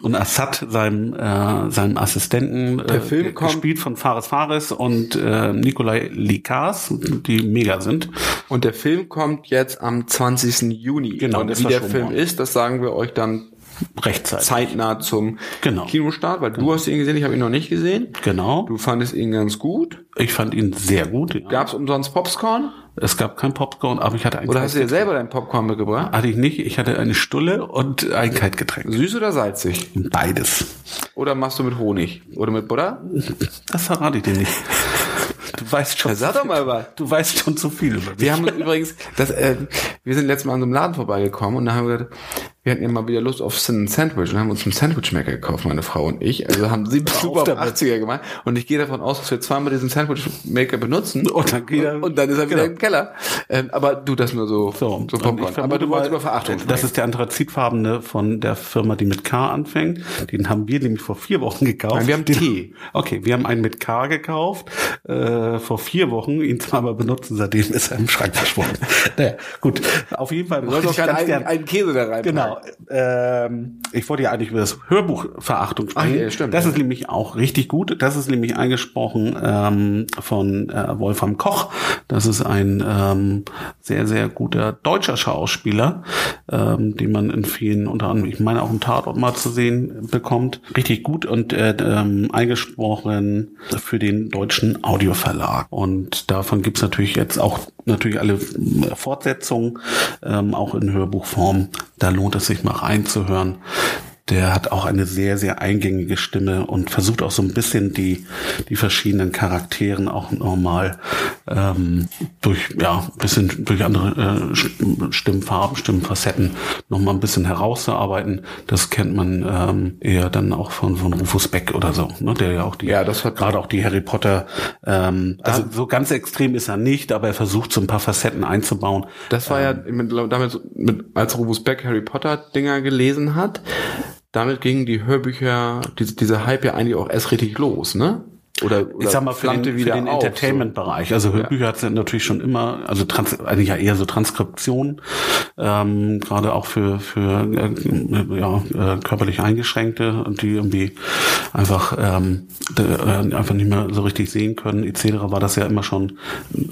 Und Assad, seinem, äh, seinem Assistenten, Der Film äh, kommt- gespielt von Fares Fares und äh, Nikolai Likas, die mega sind. Und der Film kommt jetzt am 20. Juni. Genau, Und wie der Film worden. ist, das sagen wir euch dann Rechtzeitig. zeitnah zum Genau. Kinostart, weil du hast ihn gesehen, ich habe ihn noch nicht gesehen. Genau. Du fandest ihn ganz gut. Ich fand ihn sehr gut. Ja. Gab's umsonst Popcorn? Es gab kein Popcorn, aber ich hatte ein Oder hast du dir selber dein Popcorn mitgebracht? Hatte ich nicht. Ich hatte eine Stulle und ein Kaltgetränk. Süß oder salzig? Beides. Oder machst du mit Honig? Oder mit Butter? Das verrate ich dir nicht. Du weißt schon. Sag doch mal was. Du weißt schon zu viel über mich. Wir haben übrigens, das, äh, wir sind letztes Mal an so einem Laden vorbeigekommen und da haben wir gesagt, wir hatten ja mal wieder Lust auf ein Sandwich und haben uns einen Sandwichmaker gekauft, meine Frau und ich. Also haben sie super auf damit. 80er gemacht und ich gehe davon aus, dass wir zweimal diesen Sandwichmaker benutzen Und dann geht er- und dann ist er wieder genau. im Keller. Ähm, aber du das nur so, So, so Popcorn. Aber du wolltest über Verachtung Das sprechen. ist der anthrazitfarbene von der Firma, die mit K anfängt. Den haben wir nämlich vor vier Wochen gekauft. Nein, wir haben Tee. Okay, wir haben einen mit K gekauft, äh, vor vier Wochen, ihn zweimal benutzen, seitdem ist er im Schrank verschwunden. naja, gut, auf jeden Fall Du sollst ganz einen, gern- einen Käse da rein. Genau. Ähm, ich wollte ja eigentlich über das Hörbuch Verachtung sprechen. ja, stimmt, das ja. ist nämlich auch richtig gut. Das ist nämlich eingesprochen ähm, von äh, Wolfram Koch. Das ist ein ähm, sehr, sehr guter deutscher Schauspieler, ähm, den man in vielen, unter anderem, ich meine auch im Tatort mal zu sehen bekommt. Richtig gut und äh, ähm, eingesprochen für den deutschen Audioverlag. Und davon gibt's natürlich jetzt auch natürlich alle äh, Fortsetzungen, ähm, auch in Hörbuchform. Da lohnt es sich mal reinzuhören. Der hat auch eine sehr, sehr eingängige Stimme und versucht auch so ein bisschen die, die verschiedenen Charakteren auch normal ähm, durch, ja, ein bisschen durch andere äh, Stimmfarben, Stimmfacetten nochmal ein bisschen herauszuarbeiten. Das kennt man ähm, eher dann auch von, von Rufus Beck oder so, ne, der ja auch die, Ja, das hat- gerade auch die Harry Potter, ähm, also so ganz extrem ist er nicht, aber er versucht so ein paar Facetten einzubauen. Das war ja mit, damit, mit, als Rufus Beck Harry Potter Dinger gelesen hat, damit gingen die Hörbücher, diese, diese Hype ja eigentlich auch erst richtig los, ne? Oder, oder ich sag mal, für den, für den Entertainment-Bereich. Also Hörbücher hat es natürlich schon immer, also trans, eigentlich ja eher so Transkription, ähm, gerade auch für, für äh, ja, äh, körperlich Eingeschränkte, die irgendwie einfach, ähm, äh, einfach nicht mehr so richtig sehen können, etc. war das ja immer schon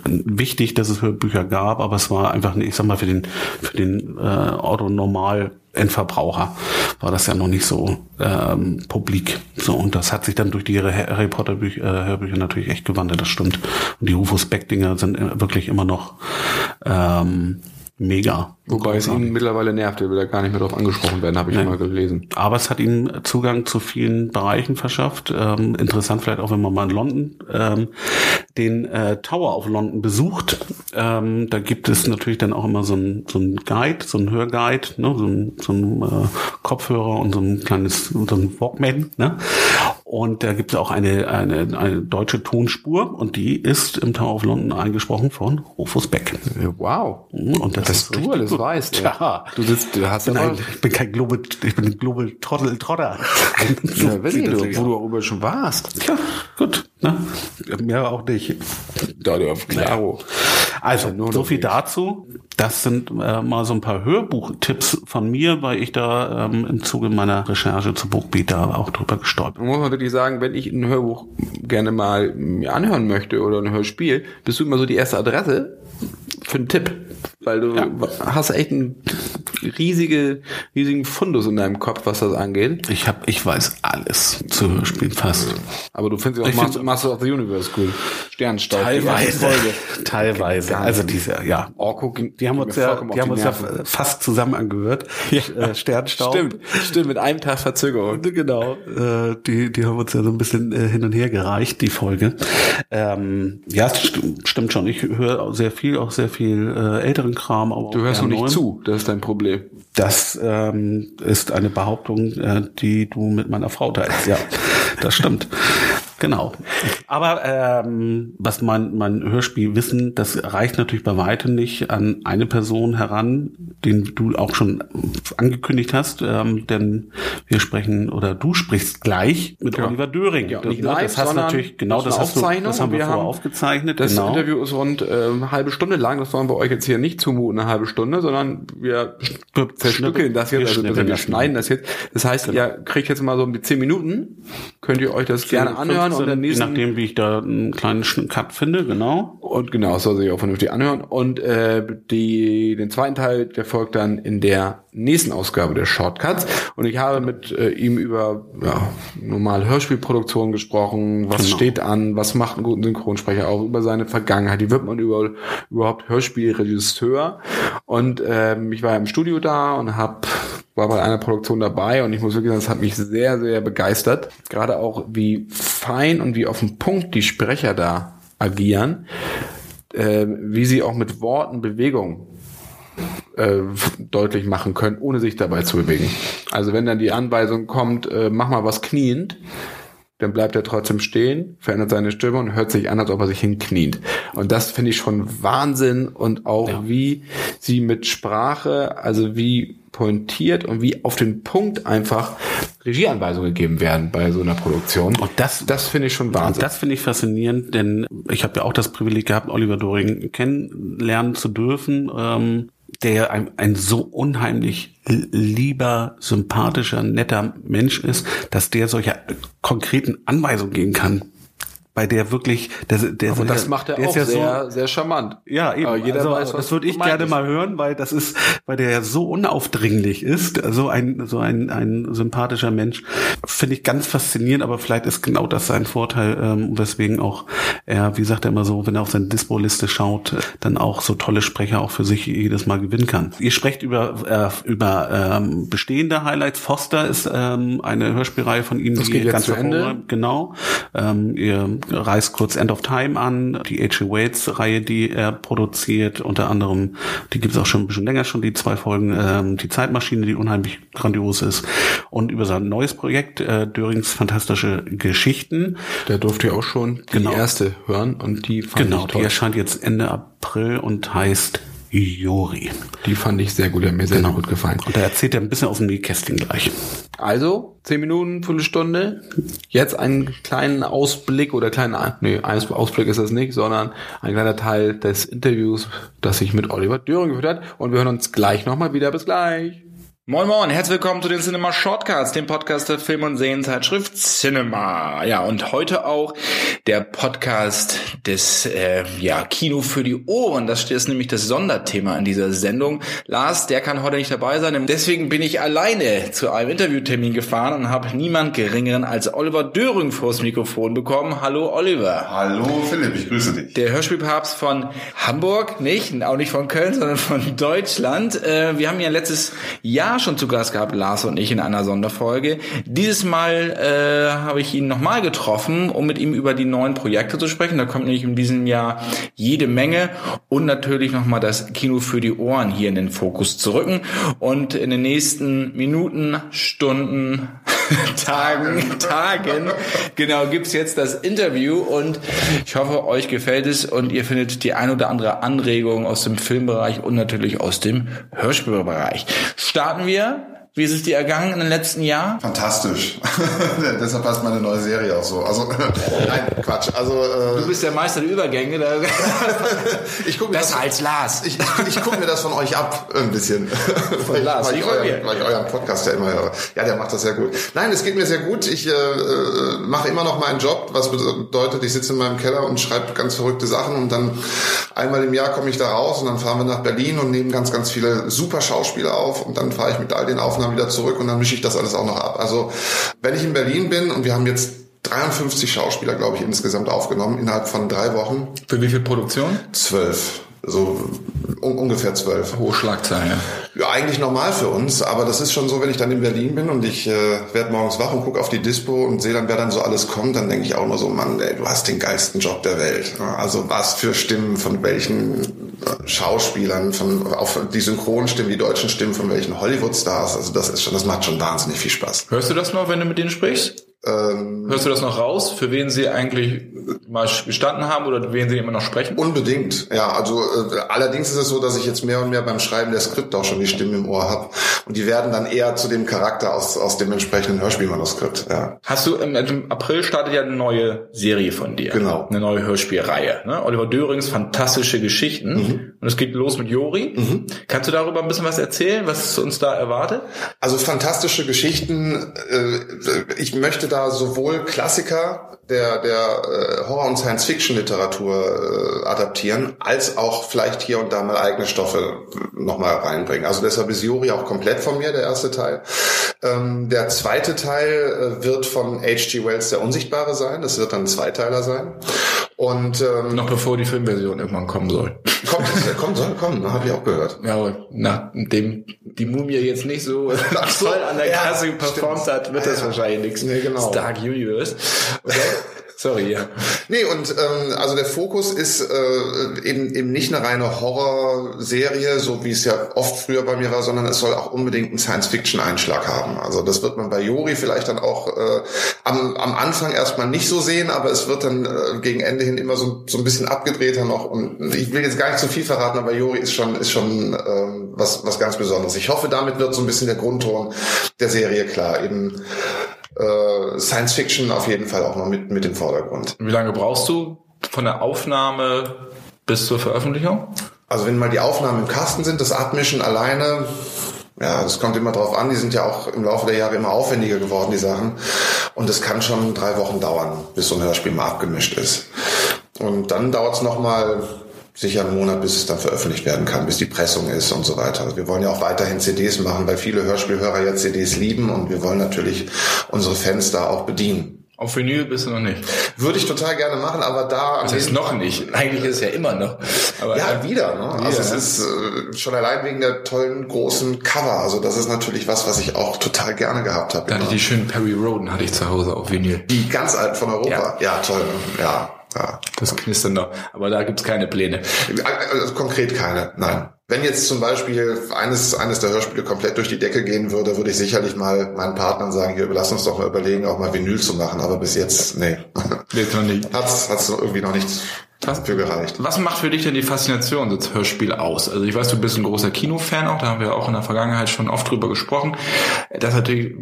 wichtig, dass es Hörbücher gab, aber es war einfach, ich sag mal, für den, für den äh, Auto-Normal Endverbraucher war das ja noch nicht so ähm, publik. So, und das hat sich dann durch die Harry Potter Bücher, äh, Hörbücher natürlich echt gewandelt, das stimmt. Und die Rufus Beck-Dinger sind äh, wirklich immer noch ähm, mega. Wobei es ihn mittlerweile nervt, er will da gar nicht mehr drauf angesprochen werden, habe ich mal gelesen. Aber es hat ihm Zugang zu vielen Bereichen verschafft. Ähm, interessant vielleicht auch, wenn man mal in London ähm, den äh, Tower of London besucht. Ähm, da gibt es natürlich dann auch immer so ein, so ein Guide, so ein Hörguide, ne? so ein, so ein äh, Kopfhörer und so ein kleines so ein Walkman. Ne? Und da gibt es auch eine, eine, eine deutsche Tonspur und die ist im Tower of London eingesprochen von Rufus Beck. Wow. Und das Dass ist du alles gut. weißt. Ja. Du sitzt, du hast ja Nein, ich bin kein Global, ich bin ein Global Trottel Trotter. ja, weiß ich Das- wo du darüber schon warst. Tja, gut. Ne? Mehr auch nicht. Da, du auf Claro. Also, nur so viel nicht. dazu. Das sind äh, mal so ein paar Hörbuchtipps von mir, weil ich da ähm, im Zuge meiner Recherche zu da auch drüber gestolpert Man muss man wirklich sagen, wenn ich ein Hörbuch gerne mal mir anhören möchte oder ein Hörspiel, bist du immer so die erste Adresse für einen Tipp. Weil du hast echt einen riesige, riesigen Fundus in deinem Kopf, was das angeht. Ich hab, ich weiß alles zu Hörspielen fast. Aber du findest auch Master, Master of the Universe cool. Sternstaub. Teilweise. Folge. Teilweise. Also diese, ja. Orko ging- Die haben uns ja, die haben uns ja fast zusammen angehört. Äh, Sternstaub. Stimmt, stimmt, mit einem Tag Verzögerung. Genau, äh, die, die haben uns ja so ein bisschen äh, hin und her gereicht, die Folge. Ähm, ja, stimmt schon. Ich höre sehr viel, auch sehr viel äh, älteren Kram. Aber Du hörst noch gern nicht zu, das ist dein Problem. Das ähm, ist eine Behauptung, äh, die du mit meiner Frau teilst. Ja, das stimmt. Genau. Aber ähm, was mein, mein Hörspielwissen, das reicht natürlich bei weitem nicht an eine Person heran, den du auch schon angekündigt hast, ähm, denn wir sprechen oder du sprichst gleich mit Ja. Oliver Döring. Ja, das, nicht live, das hast natürlich genau das hast du, das haben wir wir vorher aufgezeichnet. Das genau. Interview ist rund äh, eine halbe Stunde lang. Das wollen wir euch jetzt hier nicht zumuten, eine halbe Stunde, sondern wir zerstückeln das jetzt, Wir also wir schneiden das jetzt. Das heißt, ihr kriegt jetzt mal so um die zehn Minuten, könnt ihr euch das gerne anhören und 15, dann je nächsten nachdem, wie ich da einen kleinen Cut finde, genau. und genau, das soll sich auch vernünftig anhören. Und äh, die, den zweiten Teil, der folgt dann in der nächsten Ausgabe der Shortcuts. Und ich habe mit äh, ihm über ja, normale Hörspielproduktion gesprochen, was Genau. steht an, was macht einen guten Synchronsprecher auch über seine Vergangenheit, wie wird man über, überhaupt Hörspielregisseur. Und ähm, ich war im Studio da und habe war bei einer Produktion dabei und ich muss wirklich sagen, das hat mich sehr, sehr begeistert. Gerade auch, wie fein und wie auf den Punkt die Sprecher da agieren, äh, wie sie auch mit Worten Bewegung äh, deutlich machen können, ohne sich dabei zu bewegen. Also wenn dann die Anweisung kommt, äh, mach mal was kniend, dann bleibt er trotzdem stehen, verändert seine Stimme und hört sich an, als ob er sich hinkniet. Und das finde ich schon Wahnsinn und auch Ja. wie sie mit Sprache, also wie pointiert und wie auf den Punkt einfach Regieanweisungen gegeben werden bei so einer Produktion. Und das- das finde ich schon Und Wahnsinn. das finde ich faszinierend, denn ich habe ja auch das Privileg gehabt, Oliver Doring kennenlernen zu dürfen. Ähm, der ein, ein so unheimlich lieber, sympathischer, netter Mensch ist, dass der solche konkreten Anweisungen geben kann bei der wirklich, der, der, Aber das macht er der auch ja sehr, so, sehr charmant. Ja, eben. Aber jeder also, weiß, was das würde ich gerne ist. mal hören, weil das ist, weil der ja so unaufdringlich ist, so ein, so ein, ein sympathischer Mensch, finde ich ganz faszinierend, aber vielleicht ist genau das sein Vorteil, ähm, weswegen auch er, wie sagt er immer so, wenn er auf seine Dispo-Liste schaut, dann auch so tolle Sprecher auch für sich jedes Mal gewinnen kann. Ihr sprecht über, äh, über ähm, bestehende Highlights. Foster ist ähm, eine Hörspielreihe von ihm, Das geht jetzt zu Ende. Genau. Ähm, ihr reißt kurz End of Time an, die H.G. Waits-Reihe, die er produziert, unter anderem, die gibt es auch schon ein bisschen länger schon, die zwei Folgen, ähm, die Zeitmaschine, die unheimlich grandios ist. Und über sein neues Projekt, äh, Dörings fantastische Geschichten. Der durfte ja auch schon die Genau. erste hören und die fand Genau, die erscheint jetzt Ende April und heißt Jori. Die fand ich sehr gut, hat mir sehr Genau. gut gefallen. Und da erzählt er ein bisschen aus dem Nähkästchen gleich. Also, zehn Minuten, Viertelstunde. Jetzt einen kleinen Ausblick oder kleinen, nee, ein Ausblick ist das nicht, sondern ein kleiner Teil des Interviews, das ich mit Oliver Döring geführt hat. Und wir hören uns gleich nochmal wieder. Bis gleich. Moin Moin, herzlich willkommen zu den Cinema Shortcuts, dem Podcast der Film- und Serienzeitschrift Cinema. Ja, und heute auch der Podcast des äh, ja, Kino für die Ohren. Das ist nämlich das Sonderthema in dieser Sendung. Lars, der kann heute nicht dabei sein. Deswegen bin ich alleine zu einem Interviewtermin gefahren und habe niemand geringeren als Oliver Döring vors Mikrofon bekommen. Hallo Oliver. Hallo Philipp, ich grüße dich. Der Hörspielpapst von Hamburg, nicht, auch nicht von Köln, sondern von Deutschland. Äh, wir haben ja letztes Jahr schon zu Gast gehabt, Lars und ich, in einer Sonderfolge. Dieses Mal äh, habe ich ihn nochmal getroffen, um mit ihm über die neuen Projekte zu sprechen. Da kommt nämlich in diesem Jahr jede Menge und natürlich nochmal das Kino für die Ohren hier in den Fokus zu rücken. Und in den nächsten Minuten, Stunden, Tagen, Tagen, genau, gibt's jetzt das Interview und ich hoffe, euch gefällt es und ihr findet die ein oder andere Anregung aus dem Filmbereich und natürlich aus dem Hörspielbereich. Starten wir wir wie ist es dir ergangen in den letzten Jahr? Fantastisch. Deshalb passt meine neue Serie auch so. Also nein, Quatsch. Also Du äh, bist der Meister der Übergänge. Da ich gucke mir das Besser als Lars. ich, ich, ich gucke mir das von euch ab ein bisschen. Von Lars, weil, nicht ich von euren, mir. weil ich euren Podcast ja immer höre. Ja, der macht das sehr gut. Nein, es geht mir sehr gut. Ich äh, äh, mache immer noch meinen Job, was bedeutet, ich sitze in meinem Keller und schreibe ganz verrückte Sachen und dann einmal im Jahr komme ich da raus und dann fahren wir nach Berlin und nehmen ganz, ganz viele super Schauspieler auf und dann fahre ich mit all den Aufnahmen wieder zurück und dann mische ich das alles auch noch ab. Also wenn ich in Berlin bin und wir haben jetzt 53 Schauspieler, glaube ich, insgesamt aufgenommen innerhalb von drei Wochen. Für wie viel Produktion? Zwölf. So un ungefähr zwölf. Hohe Schlagzeile. Ja, eigentlich normal für uns, aber das ist schon so, wenn ich dann in Berlin bin und ich äh, werde morgens wach und gucke auf die Dispo und sehe dann, wer dann so alles kommt, dann denke ich auch nur so, Mann, ey, du hast den geilsten Job der Welt. Also was für Stimmen von welchen äh, Schauspielern, von auch die Synchronstimmen, die deutschen Stimmen von welchen Hollywood-Stars. Also das ist schon, das macht schon wahnsinnig viel Spaß. Hörst du das noch, wenn du mit denen sprichst? Ähm, Hörst du das noch raus, für wen sie eigentlich mal gestanden haben oder wen sie immer noch sprechen? Unbedingt, ja. Also äh, allerdings ist es so, dass ich jetzt mehr und mehr beim Schreiben der Skripte auch schon die Stimmen im Ohr habe. Und die werden dann eher zu dem Charakter aus, aus dem entsprechenden Hörspielmanuskript. Ja. Hast du im, im April startet ja eine neue Serie von dir. Genau. Eine neue Hörspielreihe. Ne? Oliver Dörings fantastische Geschichten. Mhm. Und es geht los mit Jori. Kannst du darüber ein bisschen was erzählen, was uns da erwartet? Also fantastische Geschichten. Äh, ich möchte da sowohl Klassiker der, der äh, Horror- und Science-Fiction-Literatur äh, adaptieren, als auch vielleicht hier und da mal eigene Stoffe nochmal reinbringen. Also deshalb ist Juri auch komplett von mir, der erste Teil. Ähm, der zweite Teil äh, wird von H.G. Wells Der Unsichtbare sein. Das wird dann ein Zweiteiler sein. Und ähm, Noch bevor die Filmversion irgendwann kommen soll. kommt, kommt, soll kommen, habe ich auch gehört. Ja, aber nachdem die Mumie jetzt nicht so toll an der ja, Kasse performt stimmt. hat, wird das Ja. wahrscheinlich nichts. Nee, genau. Dark Universe. Okay. Sorry, ja. Nee, und ähm, also der Fokus ist äh, eben, eben nicht eine reine Horrorserie, so wie es ja oft früher bei mir war, sondern es soll auch unbedingt einen Science-Fiction-Einschlag haben. Also das wird man bei Jori vielleicht dann auch äh, am, am Anfang erstmal nicht so sehen, aber es wird dann äh, gegen Ende hin immer so, so ein bisschen abgedrehter noch. Und ich will jetzt gar nicht zu viel verraten, aber Jori ist schon, ist schon ähm, was, was ganz Besonderes. Ich hoffe, damit wird so ein bisschen der Grundton der Serie klar. Eben äh, Science Fiction auf jeden Fall auch noch mit, mit im Vordergrund. Wie lange brauchst du von der Aufnahme bis zur Veröffentlichung? Also wenn mal die Aufnahmen im Kasten sind, das Abmischen alleine, ja, das kommt immer drauf an. Die sind ja auch im Laufe der Jahre immer aufwendiger geworden, die Sachen. Und es kann schon drei Wochen dauern, bis so ein Hörspiel mal abgemischt ist. Und dann dauert es nochmal sicher einen Monat, bis es dann veröffentlicht werden kann, bis die Pressung ist und so weiter. Wir wollen ja auch weiterhin CDs machen, weil viele Hörspielhörer ja CDs lieben und wir wollen natürlich unsere Fans da auch bedienen. Auf Vinyl bist du noch nicht. Würde ich total gerne machen, aber da. Das ist noch nicht. Eigentlich ist es ja immer noch. Aber ja, wieder. Ne? Wieder, also es ist äh, schon allein wegen der tollen großen Cover. Also das ist natürlich was, was ich auch total gerne gehabt habe. Da hatte ich die schönen Perry Roden hatte ich zu Hause auf Vinyl. Die ganz alten von Europa. Ja, ja toll. Ja. Ja. Das knistert noch. Aber da gibt's keine Pläne. Also konkret keine, nein. Wenn jetzt zum Beispiel eines, eines der Hörspiele komplett durch die Decke gehen würde, würde ich sicherlich mal meinen Partnern sagen, hier, lass uns doch mal überlegen, auch mal Vinyl zu machen. Aber bis jetzt, nee. Jetzt noch nicht. Hat's, hat's irgendwie noch nicht was, für gereicht. Was macht für dich denn die Faszination des Hörspiel aus? Also ich weiß, du bist ein großer Kinofan auch, da haben wir auch in der Vergangenheit schon oft drüber gesprochen. Das natürlich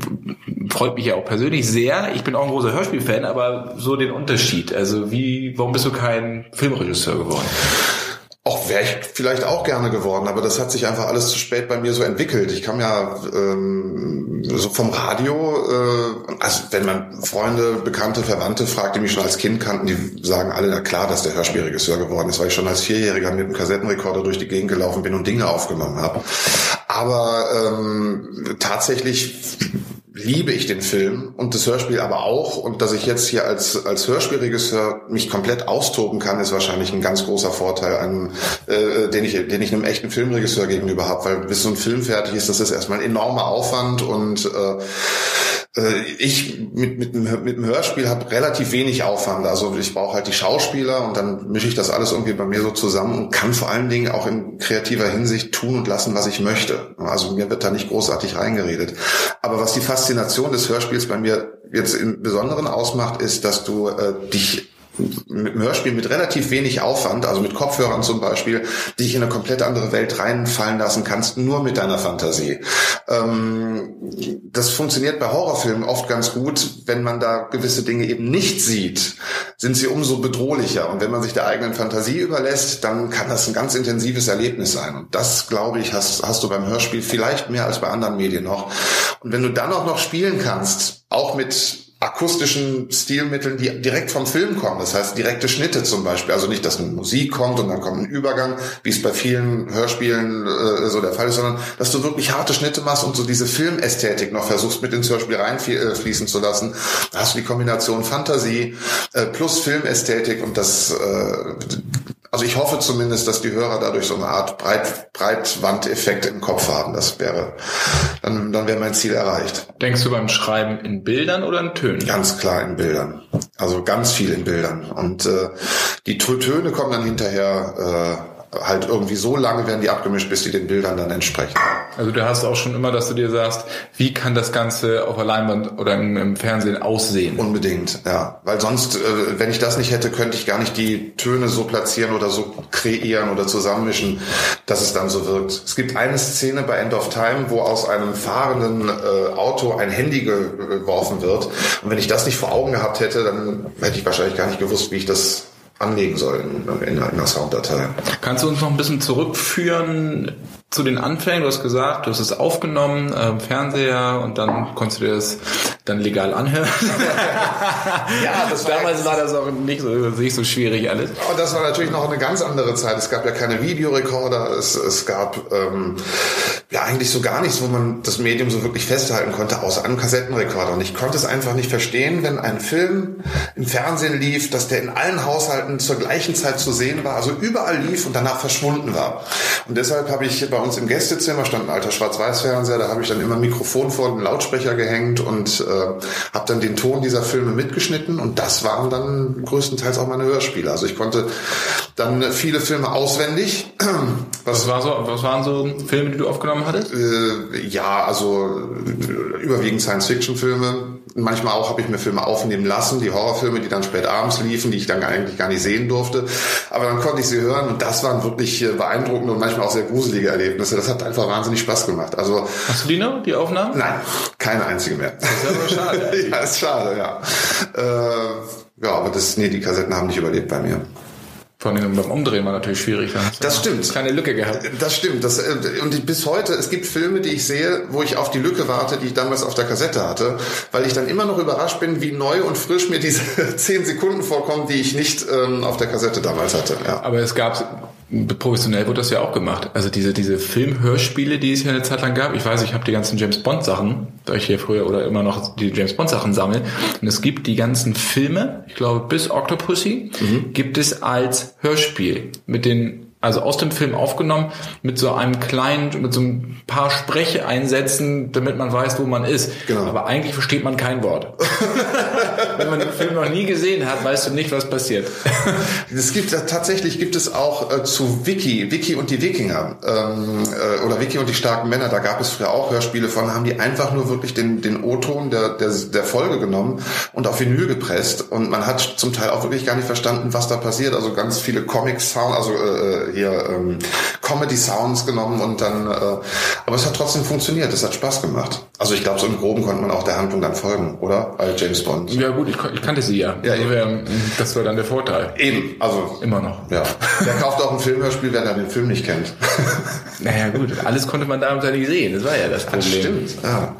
freut mich ja auch persönlich sehr. Ich bin auch ein großer Hörspielfan, aber so den Unterschied. Also wie, warum bist du kein Filmregisseur geworden? Auch wäre ich vielleicht auch gerne geworden, aber das hat sich einfach alles zu spät bei mir so entwickelt. Ich kam ja ähm, so vom Radio, äh, also wenn man Freunde, Bekannte, Verwandte fragt, die mich schon als Kind kannten, die sagen alle, na klar, dass der Hörspielregisseur geworden ist, weil ich schon als Vierjähriger mit einem Kassettenrekorder durch die Gegend gelaufen bin und Dinge aufgenommen habe. Aber ähm, tatsächlich liebe ich den Film und das Hörspiel aber auch. Und dass ich jetzt hier als, als Hörspielregisseur mich komplett austoben kann, ist wahrscheinlich ein ganz großer Vorteil, einem, äh, den, ich, den ich einem echten Filmregisseur gegenüber habe. Weil bis so ein Film fertig ist, das ist erstmal ein enormer Aufwand und äh, ich mit, mit, mit dem Hörspiel habe relativ wenig Aufwand. Also ich brauche halt die Schauspieler und dann mische ich das alles irgendwie bei mir so zusammen und kann vor allen Dingen auch in kreativer Hinsicht tun und lassen, was ich möchte. Also mir wird da nicht großartig reingeredet. Aber was die Faszination des Hörspiels bei mir jetzt im Besonderen ausmacht, ist, dass du äh, dich mit dem Hörspiel mit relativ wenig Aufwand, also mit Kopfhörern zum Beispiel, dich in eine komplett andere Welt reinfallen lassen kannst, nur mit deiner Fantasie. Ähm, das funktioniert bei Horrorfilmen oft ganz gut, wenn man da gewisse Dinge eben nicht sieht, sind sie umso bedrohlicher. Und wenn man sich der eigenen Fantasie überlässt, dann kann das ein ganz intensives Erlebnis sein. Und das, glaube ich, hast, hast du beim Hörspiel vielleicht mehr als bei anderen Medien noch. Und wenn du dann auch noch spielen kannst, auch mit akustischen Stilmitteln, die direkt vom Film kommen. Das heißt direkte Schnitte zum Beispiel. Also nicht, dass eine Musik kommt und dann kommt ein Übergang, wie es bei vielen Hörspielen äh, so der Fall ist, sondern dass du wirklich harte Schnitte machst und so diese Filmästhetik noch versuchst mit ins Hörspiel reinfließen zu lassen. Da hast du die Kombination Fantasie äh, plus Filmästhetik und das äh, also ich hoffe zumindest, dass die Hörer dadurch so eine Art Breit, Breitwandeffekt im Kopf haben. Das wäre, dann, dann wäre mein Ziel erreicht. Denkst du beim Schreiben in Bildern oder in Tönen? Ganz klar in Bildern. Also ganz viel in Bildern. Und äh, die Töne kommen dann hinterher äh, halt irgendwie so lange werden die abgemischt, bis sie den Bildern dann entsprechen. Also du hast auch schon immer, dass du dir sagst, wie kann das Ganze auf der Leinwand oder im, im Fernsehen aussehen? Unbedingt, ja. Weil sonst, äh, wenn ich das nicht hätte, könnte ich gar nicht die Töne so platzieren oder so kreieren oder zusammenmischen, dass es dann so wirkt. Es gibt eine Szene bei End of Time, wo aus einem fahrenden äh, Auto ein Handy geworfen wird. Und wenn ich das nicht vor Augen gehabt hätte, dann hätte ich wahrscheinlich gar nicht gewusst, wie ich das anlegen soll in, in einer Sounddatei. Kannst du uns noch ein bisschen zurückführen zu den Anfängen? Du hast gesagt, du hast es aufgenommen äh, im Fernseher und dann konntest du dir das dann legal anhören. ja, das war damals war das auch nicht so, nicht so schwierig alles. Und das war natürlich noch eine ganz andere Zeit. Es gab ja keine Videorekorder, es, es gab ähm, ja eigentlich so gar nichts, wo man das Medium so wirklich festhalten konnte, außer einem Kassettenrekorder. Und ich konnte es einfach nicht verstehen, wenn ein Film im Fernsehen lief, dass der in allen Haushalten zur gleichen Zeit zu sehen war, also überall lief und danach verschwunden war. Und deshalb habe ich bei uns im Gästezimmer stand ein alter Schwarz-Weiß-Fernseher, da habe ich dann immer ein Mikrofon vor den Lautsprecher gehängt und äh, habe dann den Ton dieser Filme mitgeschnitten und das waren dann größtenteils auch meine Hörspiele. Also ich konnte dann viele Filme auswendig. Was, was, war so, was waren so Filme, die du aufgenommen hattest? Äh, ja, also überwiegend Science-Fiction-Filme. Manchmal auch habe ich mir Filme aufnehmen lassen, die Horrorfilme, die dann spät abends liefen, die ich dann eigentlich gar nicht sehen durfte. Aber dann konnte ich sie hören und das waren wirklich äh, beeindruckende und manchmal auch sehr gruselige Erlebnisse. Das hat einfach wahnsinnig Spaß gemacht. Also Hast du die noch, die Aufnahmen? Nein, keine einzige mehr. Das ist aber schade. ja, ist schade, ja. Äh, ja, aber das, nee, die Kassetten haben nicht überlebt bei mir. Vor allem beim Umdrehen war natürlich schwierig. Du Das noch stimmt. Keine Lücke gehabt. Das stimmt. Das, äh, und bis heute, es gibt Filme, die ich sehe, wo ich auf die Lücke warte, die ich damals auf der Kassette hatte, weil ich dann immer noch überrascht bin, wie neu und frisch mir diese zehn Sekunden vorkommen, die ich nicht ähm, auf der Kassette damals hatte. Ja. Aber es gab, professionell wurde das ja auch gemacht. Also diese, diese Filmhörspiele, die es ja eine Zeit lang gab. Ich weiß, ich habe die ganzen James Bond Sachen, da ich hier früher oder immer noch die James Bond Sachen sammle. Und es gibt die ganzen Filme, ich glaube bis Octopussy, gibt es als Hörspiel mit den also aus dem Film aufgenommen, mit so einem kleinen, mit so ein paar Sprecheinsätzen, damit man weiß, wo man ist. Genau. Aber eigentlich versteht man kein Wort. Wenn man den Film noch nie gesehen hat, weißt du nicht, was passiert. Es gibt äh, tatsächlich gibt es auch äh, zu Wiki, Wiki und die Wikinger ähm, äh, oder Wiki und die starken Männer. Da gab es früher auch Hörspiele von, haben die einfach nur wirklich den den O-Ton der, der der Folge genommen und auf Vinyl gepresst und man hat zum Teil auch wirklich gar nicht verstanden, was da passiert. Also ganz viele Comic Sound, also äh, hier ähm, Comedy Sounds genommen und dann, äh, aber es hat trotzdem funktioniert. Es hat Spaß gemacht. Also ich glaube, so im Groben konnte man auch der Handlung dann folgen, oder? Bei James Bond. Ja gut, ich, ich kannte sie ja. Ja, also, ähm, das war dann der Vorteil. Eben, also Immer noch. ja. Wer kauft auch ein Filmhörspiel, wenn er den Film nicht kennt? Naja gut, alles konnte man damals ja nicht sehen. Das war ja das Problem. Ja.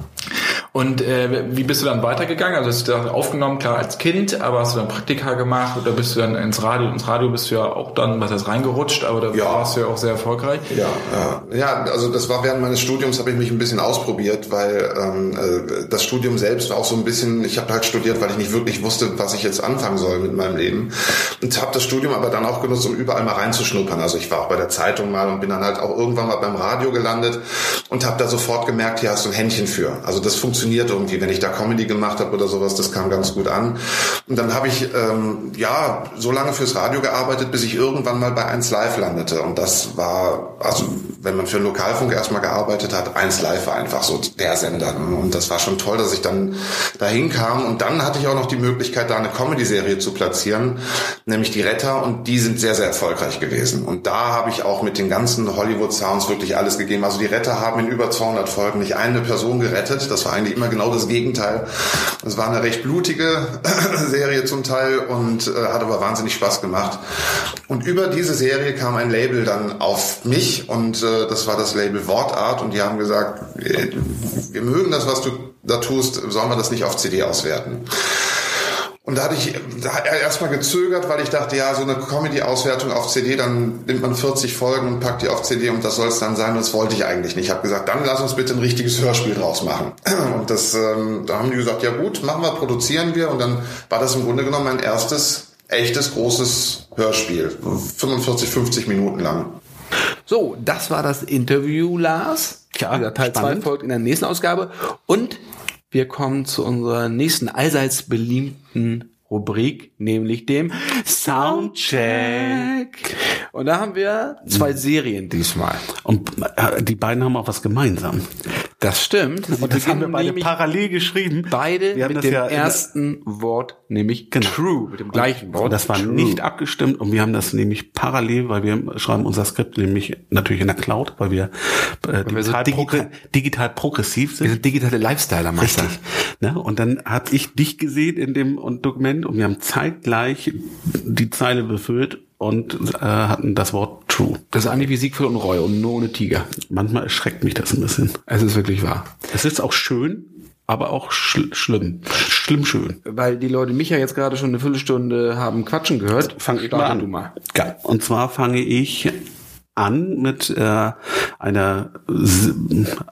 Und äh, wie bist du dann weitergegangen? Also hast du da aufgenommen, klar als Kind, aber hast du dann Praktika gemacht oder bist du dann ins Radio? Ins Radio bist du ja auch dann, was heißt, reingerutscht, aber da Ja. warst du ja auch sehr erfolgreich. Ja, ja, ja, also das war während meines Studiums habe ich mich ein bisschen ausprobiert, weil ähm, äh, das Studium selbst war auch so ein bisschen, ich habe halt studiert, weil ich nicht wirklich wusste, was ich jetzt anfangen soll mit meinem Leben und habe das Studium aber dann auch genutzt, um überall mal reinzuschnuppern. Also ich war auch bei der Zeitung mal und bin dann halt auch irgendwann mal beim Radio gelandet und habe da sofort gemerkt, hier hast du ein Händchen für. Also das funktioniert irgendwie, wenn ich da Comedy gemacht habe oder sowas, das kam ganz gut an. Und dann habe ich ähm, ja so lange fürs Radio gearbeitet, bis ich irgendwann mal bei 1 Live landete. Und das war, also wenn man für einen Lokalfunk erstmal gearbeitet hat, 1 Live war einfach so der Sender. Und das war schon toll, dass ich dann dahin kam. Und dann hatte ich auch noch die Möglichkeit, da eine Comedy-Serie zu platzieren, nämlich die Retter. Und die sind sehr, sehr erfolgreich gewesen. Und da habe ich auch mit den ganzen Hollywood-Sounds wirklich alles gegeben. Also die Retter haben in über 200 Folgen nicht eine Person gerettet. Das war eigentlich immer genau das Gegenteil. Es war eine recht blutige Serie zum Teil und äh, hat aber wahnsinnig Spaß gemacht. Und über diese Serie kam ein Label dann auf mich und äh, das war das Label Wortart und die haben gesagt, äh, wir mögen das, was du da tust, sollen wir das nicht auf CD auswerten? Und da hatte ich da erstmal gezögert, weil ich dachte, ja, so eine Comedy-Auswertung auf CD, dann nimmt man 40 Folgen und packt die auf CD und das soll es dann sein. Und das wollte ich eigentlich nicht. Ich habe gesagt, dann lass uns bitte ein richtiges Hörspiel draus machen. Und das, ähm, da haben die gesagt, ja gut, machen wir, produzieren wir. Und dann war das im Grunde genommen mein erstes echtes großes Hörspiel, 45, 50 Minuten lang. So, das war das Interview, Lars. Ja, Teil 2 spannend. folgt in der nächsten Ausgabe. Und wir kommen zu unserer nächsten allseits beliebten Rubrik, nämlich dem Soundcheck. Und da haben wir zwei Serien diesmal. Und äh, die beiden haben auch was gemeinsam. Das stimmt. Sie Und das haben wir beide parallel geschrieben. beide wir haben mit das dem ja ersten Wort, nämlich Genau. true, mit dem gleichen Wort. Und das war true. nicht abgestimmt und wir haben das nämlich parallel, weil wir schreiben unser Skript nämlich natürlich in der Cloud, weil wir, äh, wir so digital, digita- progr digital progressiv Wir sind. sind digitale Lifestyler-Meister. Richtig. Ne? Und dann habe ich dich gesehen in dem und Dokument und wir haben zeitgleich die Zeile befüllt und äh, hatten das Wort true. Das ist eigentlich wie Siegfried und Roy und nur ohne Tiger. Manchmal erschreckt mich das ein bisschen. Es ist wirklich wahr. Es ist auch schön, aber auch schl schlimm. Schlimm schön. Weil die Leute mich ja jetzt gerade schon eine Viertelstunde haben quatschen gehört. Fang ich mal an. Du mal. Ja, und zwar fange ich an mit äh, einer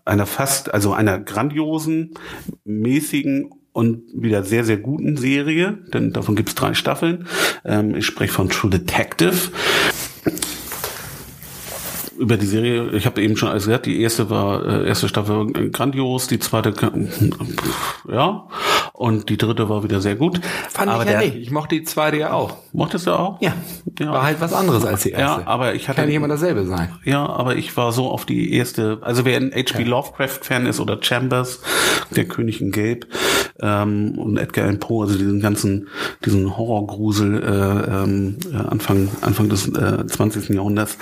einer fast also einer grandiosen, mäßigen und wieder sehr sehr guten Serie, denn davon gibt es drei Staffeln. Ähm, ich spreche von True Detective. Über die Serie, ich habe eben schon alles gesagt, die erste war äh, erste Staffel grandios, die zweite ja und die dritte war wieder sehr gut. Fand Aber ich ja der- nicht. Ich mochte die zweite ja auch. Mochtest du auch? Ja. Ja. War halt was anderes als die erste. Ja, aber ich hatte- Kann nicht immer dasselbe sein. Ja, aber ich war so auf die erste, also wer ein H.P. Lovecraft-Fan ist oder Chambers, der König in Gelb ähm, und Edgar Allan Poe, also diesen ganzen, diesen Horrorgrusel äh, ähm, äh, Anfang, Anfang des äh, 20. Jahrhunderts,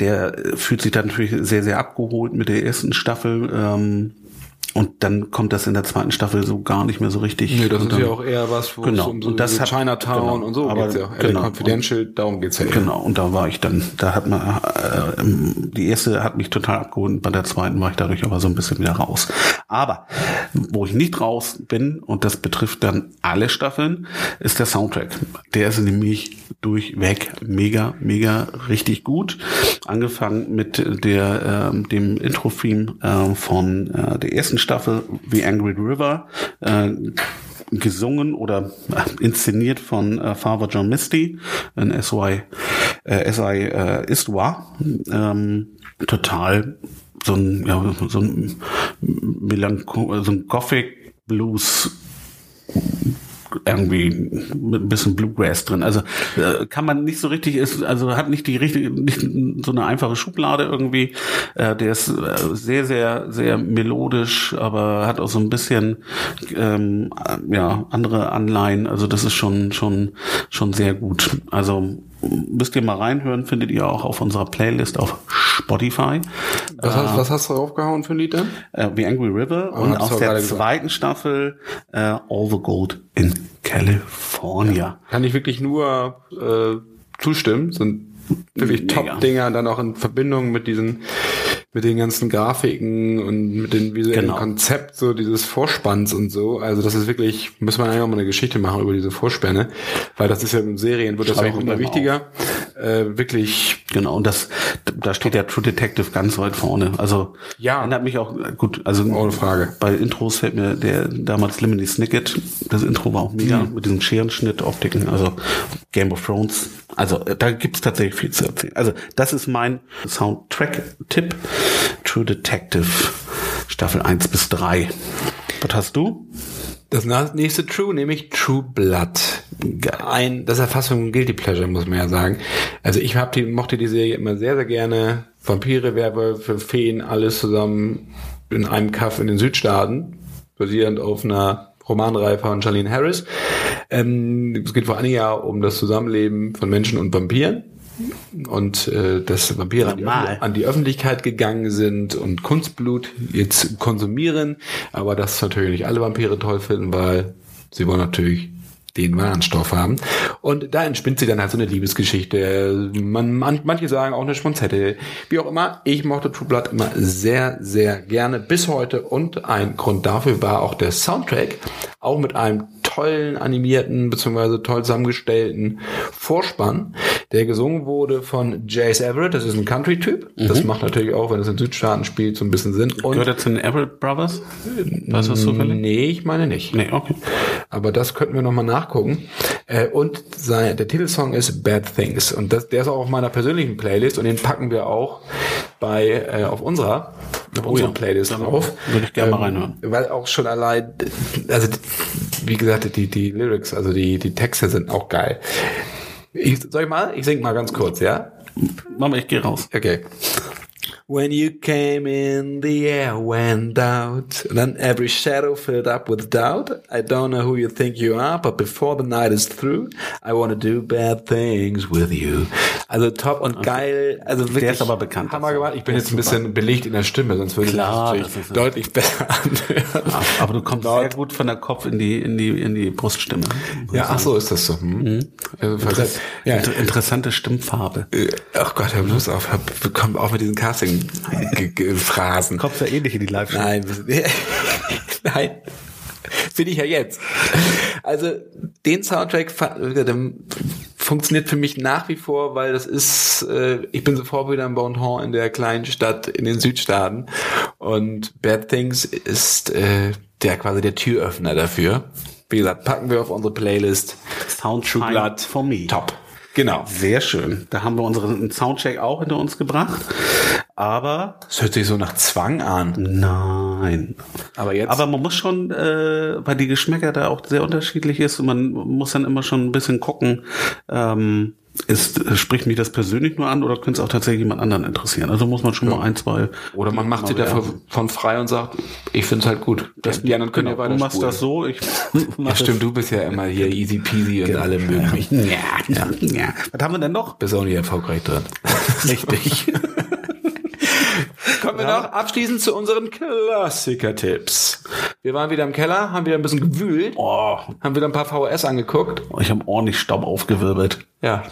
der äh, fühlt sich da natürlich sehr, sehr abgeholt mit der ersten Staffel. Ähm, und dann kommt das in der zweiten Staffel so gar nicht mehr so richtig. Nee, das und ist dann, ja auch eher was, wo Genau. es um so, Und das hat- Chinatown genau. und so Aber geht's ja. genau. LA Confidential, darum geht's ja. Genau, und da war ich dann, da hat man, äh, ähm, die erste hat mich total abgeholt, bei der zweiten war ich dadurch aber so ein bisschen wieder raus. Aber, wo ich nicht raus bin, und das betrifft dann alle Staffeln, ist der Soundtrack. Der ist nämlich durchweg mega, mega richtig gut. Angefangen mit der, ähm, dem Intro-Theme äh, von äh, der ersten Staffel, The Angry River, äh, gesungen oder äh, inszeniert von äh, Father John Misty in SY, äh, SI äh, Histoire. Ähm, total so ein, ja, so ein so ein Gothic Blues irgendwie mit ein bisschen Bluegrass drin. Also äh, kann man nicht so richtig, ist, also hat nicht die richtige, nicht so eine einfache Schublade irgendwie. Äh, der ist äh, sehr, sehr, sehr melodisch, aber hat auch so ein bisschen ähm, äh, ja andere Anleihen. Also das ist schon, schon, schon sehr gut. Also müsst ihr mal reinhören, findet ihr auch auf unserer Playlist auf Spotify. Was, hast, was hast du draufgehauen für ein Lied dann? Äh, The Angry River Oh, und aus der gerade gesagt. zweiten Staffel äh, All the Gold in California. Kann ich wirklich nur äh, zustimmen. Sind wirklich. Top-Dinger, dann auch in Verbindung mit diesen mit den ganzen Grafiken und mit dem visuellen Genau. Konzept so dieses Vorspanns und so. Also das ist wirklich, muss man eigentlich auch mal eine Geschichte machen über diese Vorspänne, weil das ist ja in Serien wird das auch immer wichtiger. Äh, wirklich Genau, und das, da steht der True Detective ganz weit vorne. Also Ja. erinnert mich auch gut. Also Ohne Frage. Bei Intros fällt mir der damals Lemony Snicket. Das Intro war auch mega Mhm. mit diesen Scherenschnitt-Optiken. Also Game of Thrones. Also da gibt's tatsächlich viel zu erzählen. Also das ist mein Soundtrack-Tipp. True Detective Staffel 1 bis 3. Was hast du? Das nächste True, nämlich True Blood. Ein, das so ein Guilty Pleasure, muss man ja sagen. Also ich hab die, mochte die Serie immer sehr, sehr gerne. Vampire, Werwölfe, Feen, alles zusammen in einem Kaff in den Südstaaten, basierend auf einer Romanreihe von Charlene Harris. Ähm, es geht vor Dingen ja um das Zusammenleben von Menschen und Vampiren. Und äh, dass Vampire an die, an die Öffentlichkeit gegangen sind und Kunstblut jetzt konsumieren, aber das natürlich nicht alle Vampire toll finden, weil sie wollen natürlich den wahren Stoff haben. Und da entspinnt sie dann halt so eine Liebesgeschichte. Man, man, manche sagen auch eine Schmonzette. Wie auch immer, ich mochte True Blood immer sehr, sehr gerne bis heute. Und ein Grund dafür war auch der Soundtrack, auch mit einem tollen animierten bzw. toll zusammengestellten Vorspann, der gesungen wurde von Jace Everett. Das ist ein Country-Typ. Das macht natürlich auch, wenn es in Südstaaten spielt, so ein bisschen Sinn. Und Gehört er zu den Everett Brothers? Weißt du das zufällig? nee, ich meine nicht. Nee, okay. Aber das könnten wir nochmal nachgucken. Äh, und sein, der Titelsong ist Bad Things. Und das, der ist auch auf meiner persönlichen Playlist und den packen wir auch bei äh, auf unserer auf unserer ja. Playlist drauf. würde ich gerne mal reinhören. Weil auch schon allein, also wie gesagt, die, die Lyrics, also die, die Texte sind auch geil. Ich, soll ich mal? Ich sing mal ganz kurz, ja? Mama, ich gehe raus. Okay. When you came in, the air went out. Then every shadow filled up with doubt. I don't know who you think you are, but before the night is through, I want to do bad things with you. Also top und geil. Also wirklich ist aber bekannt, Hammer gemacht. Ich bin jetzt ein bisschen belegt in der Stimme, sonst würde Klar, ich das deutlich besser anhören. Aber du kommst sehr gut von der Kopf in die, in die, in die Bruststimme. Ja, ach so ist das so. Hm. Also, falls- ja, Inter interessante Stimmfarbe. äh, ach Gott, hör bloß auf, hab, komm auf mit diesen Casting-Phrasen. Kommst ja ähnlich in die live Nein, nein. Bin ich ja jetzt. Also den Soundtrack der funktioniert für mich nach wie vor, weil das ist, äh, ich bin sofort wieder im Bonton in der kleinen Stadt in den Südstaaten und Bad Things ist äh, der quasi der Türöffner dafür. Wie gesagt, packen wir auf unsere Playlist. Soundtrack Blood. for me. Top. Genau. Sehr schön. Da haben wir unseren Soundcheck auch hinter uns gebracht. Aber Das hört sich so nach Zwang an. nein. Aber jetzt. Aber man muss schon, äh, weil die Geschmäcker da auch sehr unterschiedlich ist und man muss dann immer schon ein bisschen gucken, ähm, ist, spricht mich das persönlich nur an oder könnte es auch tatsächlich jemand anderen interessieren? Also muss man schon mal ein, zwei. oder man macht sich davon von frei und sagt, ich finde es halt gut. Das, die anderen können Genau, ja du weiter machst das so, ich Ja, stimmt, du bist ja immer hier easy peasy und alle mögen mich. Ja, ja, ja. Was haben wir denn noch? Bist auch nicht erfolgreich drin. Richtig. Kommen wir Ja. noch abschließend zu unseren Klassiker-Tipps. Wir waren wieder im Keller, haben wieder ein bisschen gewühlt, Oh, haben wieder ein paar VHS angeguckt. ich habe ordentlich Staub aufgewirbelt. Ja.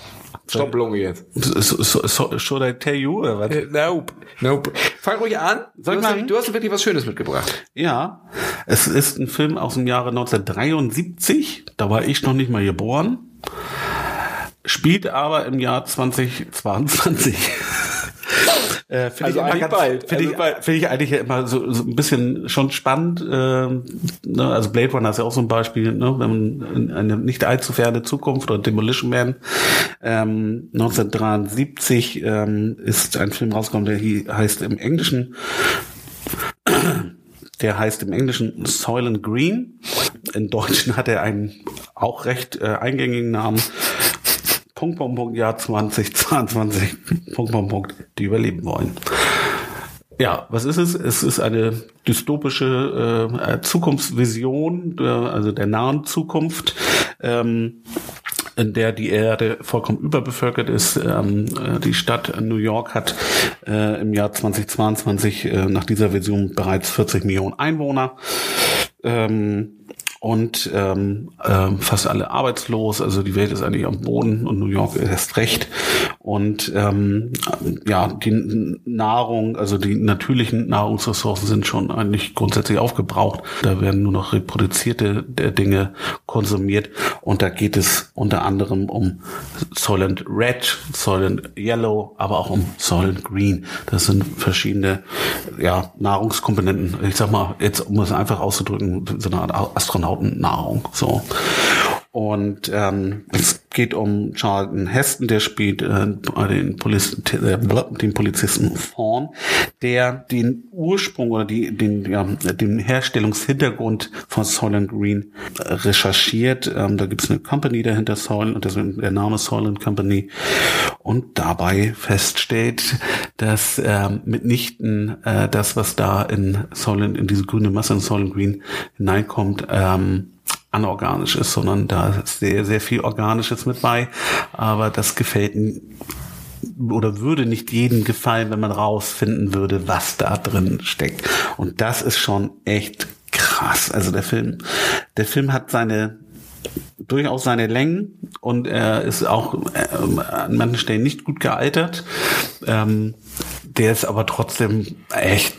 Stopp, Lunge jetzt. So, so, so, should I tell you oder was? Äh, Nope. Nope. Fang ruhig an. Soll du, ich hast, du hast wirklich was Schönes mitgebracht. Ja, es ist ein Film aus dem Jahre 1973. Da war ich noch nicht mal geboren. Spielt aber im Jahr 2022. Äh, Finde Also ich, eigentlich ganz- bald. Finde Also ich, bald. finde ich eigentlich ja immer so, so ein bisschen schon spannend. ähm, ne? Also Blade Runner ist ja auch so ein Beispiel, ne? wenn man in eine nicht allzu ferne Zukunft oder Demolition Man. Ähm, 1973 ähm, ist ein Film rausgekommen, der hier heißt im Englischen der heißt im Englischen Soylent Green. In Deutschen hat er einen auch recht äh, eingängigen Namen. Punkt, Punkt, Punkt, Jahr 2022. Punkt, Punkt, Punkt, die überleben wollen. Ja, was ist es? Es ist eine dystopische äh, Zukunftsvision, der, also der nahen Zukunft, ähm, in der die Erde vollkommen überbevölkert ist. Ähm, äh, die Stadt New York hat äh, im Jahr 2022 äh, nach dieser Vision bereits 40 Millionen Einwohner. Ähm, und ähm, ähm, fast alle arbeitslos, also die Welt ist eigentlich am Boden und New York erst recht. Und ähm, ja, die Nahrung, also die natürlichen Nahrungsressourcen sind schon eigentlich grundsätzlich aufgebraucht. Da werden nur noch reproduzierte äh, Dinge konsumiert. Und da geht es unter anderem um Soylent Red, Soylent Yellow, aber auch um Soylent Green. Das sind verschiedene ja, Nahrungskomponenten. Ich sag mal, jetzt um es einfach auszudrücken, so eine Art Astronautennahrung. So. Und ähm, es geht um Charlton Heston, der spielt äh, den, Poliz äh, den Polizisten Fawn, der den Ursprung oder die, den, ja, den Herstellungshintergrund von Soylent Green äh, recherchiert. Ähm, da gibt es eine Company dahinter, Soylent, und deswegen der Name Soylent Company. Und dabei feststellt, dass ähm, mitnichten äh, das, was da in Soylent, in diese grüne Masse in Soylent Green hineinkommt, ähm, anorganisch ist, sondern da ist sehr, sehr viel Organisches mit bei. Aber das gefällt oder würde nicht jedem gefallen, wenn man rausfinden würde, was da drin steckt. Und das ist schon echt krass. Also der Film, der Film hat seine durchaus seine Längen und er ist auch ähm, an manchen Stellen nicht gut gealtert. Ähm, der ist aber trotzdem echt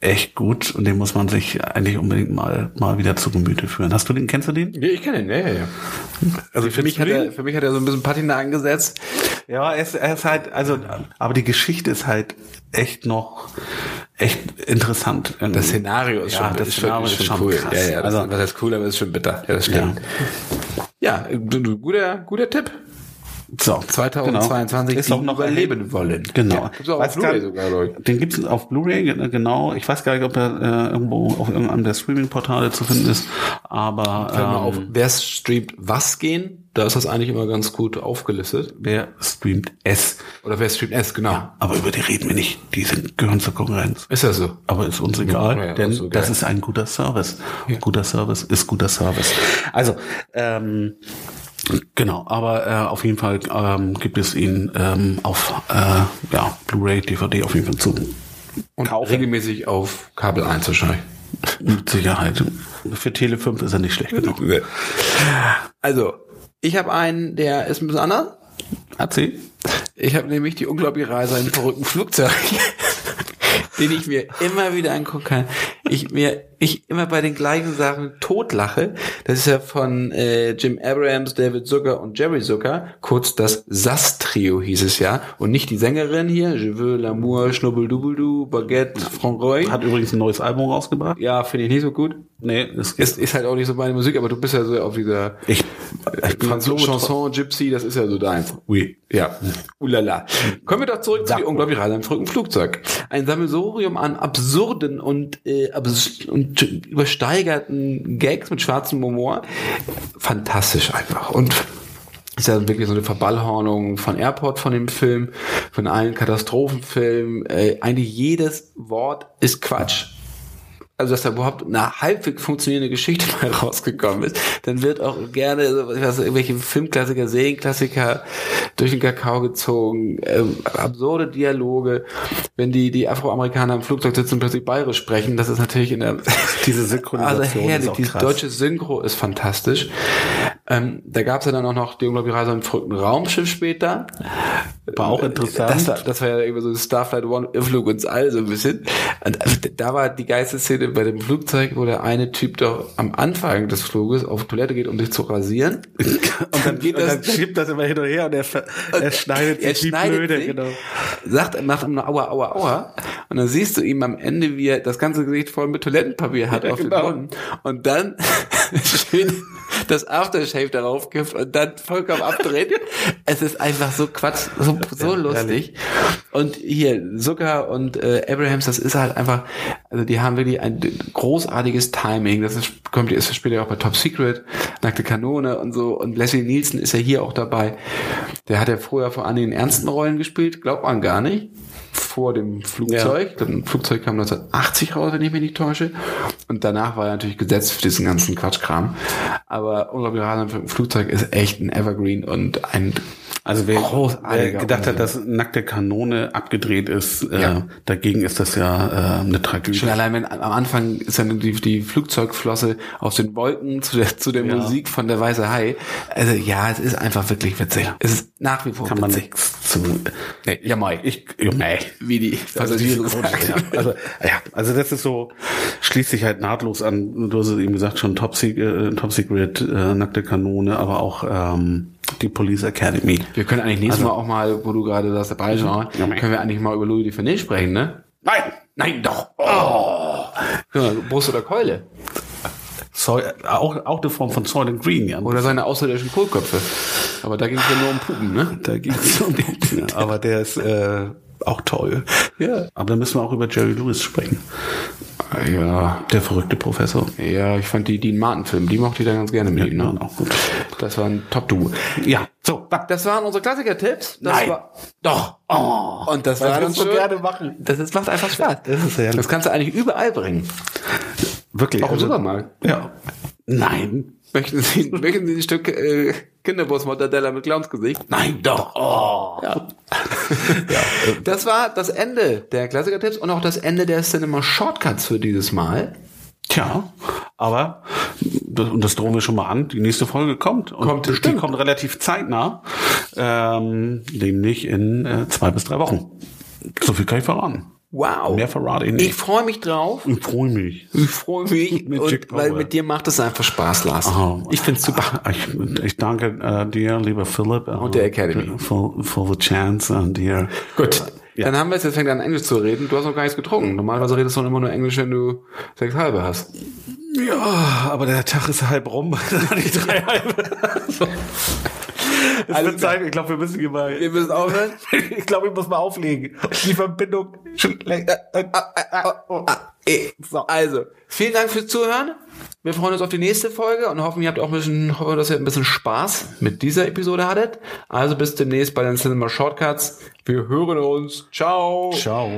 echt gut und den muss man sich eigentlich unbedingt mal mal wieder zu Gemüte führen. Hast du den kennst du den? Ja, ich kenne ihn, ja, ja, ja. Also für mich, hat er, für mich hat er so ein bisschen Patina angesetzt. Ja, er ist, er ist halt also aber die Geschichte ist halt echt noch echt interessant. Das Szenario ist Ja, schon, das ist Szenario schon, ist schon cool. krass. Ja, ja, das, Also- was heißt cool, aber ist schon bitter. Ja, das stimmt. Ja, du, guter, guter Tipp. So, 2022 genau. ist auch noch überleben wollen. Genau. Ja, gibt's gar- sogar, ich. Den gibt's auf Blu-ray, ge- genau. Ich weiß gar nicht, ob er äh, irgendwo auf irgendeinem der Streaming-Portale zu finden ist, aber ähm, auf, wer streamt was gehen? Da ist das eigentlich immer ganz gut aufgelistet. wer streamt es. Oder wer streamt es, genau. Aber über die reden wir nicht. Die sind, gehören zur Konkurrenz. Ist das so? Aber ist uns egal, Ja, ja, denn okay. das ist ein guter Service. Guter Service ist guter Service. Also, ähm, genau, aber äh, auf jeden Fall ähm, gibt es ihn ähm, auf äh, ja, Blu-ray, DVD auf jeden Fall zu. Und regelmäßig auf Kabel 1 wahrscheinlich. Mit Sicherheit. Für Tele 5 ist er nicht schlecht genug. Also, ich habe einen, der ist ein bisschen anders. Erzähl. Ich habe nämlich die unglaubliche Reise in einem verrückten Flugzeug, den ich mir immer wieder angucken kann. Ich mir, ich immer bei den gleichen Sachen totlache. Das ist ja von äh, Jim Abrams, David Zucker und Jerry Zucker. Kurz das SAS-Trio hieß es ja. Und nicht die Sängerin hier, Je veux l'amour, Schnubbeldubbeldu, Baguette, Franroy. Hat übrigens ein neues Album rausgebracht. Ja, finde ich nicht so gut. Nee, es Ist, ist halt auch nicht so meine Musik, aber du bist ja so auf dieser Ich, Franzose, Chanson, Gypsy, das ist ja so deins. Oui. Ja, ulala. Kommen wir doch zurück zu die unglaubliche Reise im Flugzeug. Ein Sammelsurium an absurden und, äh, abs und übersteigerten Gags mit schwarzem Humor. Fantastisch einfach. Und ist ja wirklich so eine Verballhornung von Airport von dem Film, von allen Katastrophenfilmen. Äh, eigentlich jedes Wort ist Quatsch also dass da überhaupt eine halbwegs funktionierende Geschichte mal rausgekommen ist, dann wird auch gerne, ich weiß, irgendwelche Filmklassiker, Serienklassiker durch den Kakao gezogen, äh, absurde Dialoge, wenn die, die Afroamerikaner im Flugzeug sitzen und plötzlich bayerisch sprechen, das ist natürlich in der, Diese Synchronisation also herrlich, ist auch dieses krass. deutsche Synchro ist fantastisch. Ähm, da gab's ja dann auch noch die unglaubliche Reise im verrückten Raumschiff später. War auch interessant. Das war, das war ja irgendwie so Starflight One, Flug ins All so ein bisschen. Und also da war die geilste Szene bei dem Flugzeug, wo der eine Typ doch am Anfang des Fluges auf Toilette geht, um sich zu rasieren. Und dann, geht und das- dann schiebt das immer hin und her und er, ver- er schneidet er sich wie schneidet blöde, sich, genau. sagt, macht noch Aua, Aua, Aua. Und dann siehst du ihm am Ende, wie er das ganze Gesicht voll mit Toilettenpapier hat Ja, auf genau. den Boden. Und dann schön das Aftershave darauf kippt und dann vollkommen abdreht. es ist einfach so Quatsch, so, so lustig. Und hier, Zucker und äh, Abrahams, das ist halt einfach, also die haben wirklich ein großartiges Timing. Das ist, kommt, ist später auch bei Top Secret, Nackte Kanone und so. Und Leslie Nielsen ist ja hier auch dabei. Der hat ja vorher vor allem in ernsten Rollen gespielt, glaubt man gar nicht. Vor dem Flugzeug. Das Flugzeug kam 1980 raus, wenn ich mich nicht täusche. Und danach war er natürlich gesetzt für diesen ganzen Quatschkram. Aber unglaublich im Flugzeug ist echt ein Evergreen und ein Also wer, wer gedacht hat, dass nackte Kanone abgedreht ist, äh, Ja. dagegen ist das ja äh, eine Tragödie. Schon allein, wenn am Anfang ist dann die, die Flugzeugflosse aus den Wolken zu der, zu der Ja. Musik von der Weiße Hai. Also ja, es ist einfach wirklich witzig. Es ist nach wie vor Kann man witzig. nichts zu. Nee, ja, Mai. Ich, ja, nee. Wie die Also, Grund- sagen. ja, also, ja, also das ist so, schließt sich halt nahtlos an, du hast es eben gesagt, schon Top Secret, äh, Top Secret äh, nackte Kanone, aber auch ähm, die Police Academy. Wir können eigentlich nächstes Mal auch mal, wo du gerade das dabei war, Ja, können wir eigentlich mal über Louis Dufiné sprechen, ne? Nein! Nein, doch. Oh. Brust oder Keule. Soy, auch, auch eine Form von Soylent Green, ja. Oder seine außerirdischen Kohlköpfe. Aber da ging es ja nur um Puppen, ne? Da ging es um ja, aber der ist äh, auch toll. Ja. Aber dann müssen wir auch über Jerry Lewis sprechen. Ja. Der verrückte Professor. Ja, ich fand die Dean Martin Film, die mochte ich da ganz gerne mit ihm, ne? Ja, auch gut. Das war ein Top-Duo. Ja, so. Das waren unsere Klassiker-Tipps. Das Nein. War, doch. Oh. Und das war dann so schon, gerne machen. Das ist, macht einfach Spaß. Das ist herrlich. Das kannst du eigentlich überall bringen. Wirklich. Auch im also- Supermarkt. Ja. Nein. Möchten Sie, möchten Sie ein Stück äh, Kinderwurst-Mortadella mit Clownsgesicht? Nein, doch. Oh. Ja. Das war das Ende der Klassiker-Tipps und auch das Ende der Cinema Shortcuts für dieses Mal. Tja, aber, das, und das drohen wir schon mal an, die nächste Folge kommt. Und Kommt die bestimmt. kommt relativ zeitnah, ähm, nämlich in äh, zwei bis drei Wochen. So viel kann ich verraten. Wow. Mehr verrate ich Ich nicht. freue mich drauf. Ich freue mich. Ich freue mich, Mit und, weil mit dir macht es einfach Spaß, Lars. Oh, Ich find's super. Ich, ich danke äh, dir, lieber Philipp. äh, Und der Academy. For, for the chance und dir. Gut. Ja. Dann haben wir es jetzt fängt an Englisch zu reden. Du hast noch gar nichts getrunken. Normalerweise redest du immer nur Englisch, wenn du sechs halbe hast. Ja, aber der Tag ist halb rum. Dann hatte ich drei halbe. so. Es Alles Zeit, ich glaube, wir müssen hier mal. Wir müssen aufhören. Ich glaube, ich muss mal auflegen. Die Verbindung. schon länger- Eh, Also, vielen Dank fürs Zuhören. Wir freuen uns auf die nächste Folge und hoffen, ihr habt auch ein bisschen, hoffen, dass ihr ein bisschen Spaß mit dieser Episode hattet. Also bis demnächst bei den Cinema Shortcuts. Wir hören uns. Ciao. Ciao.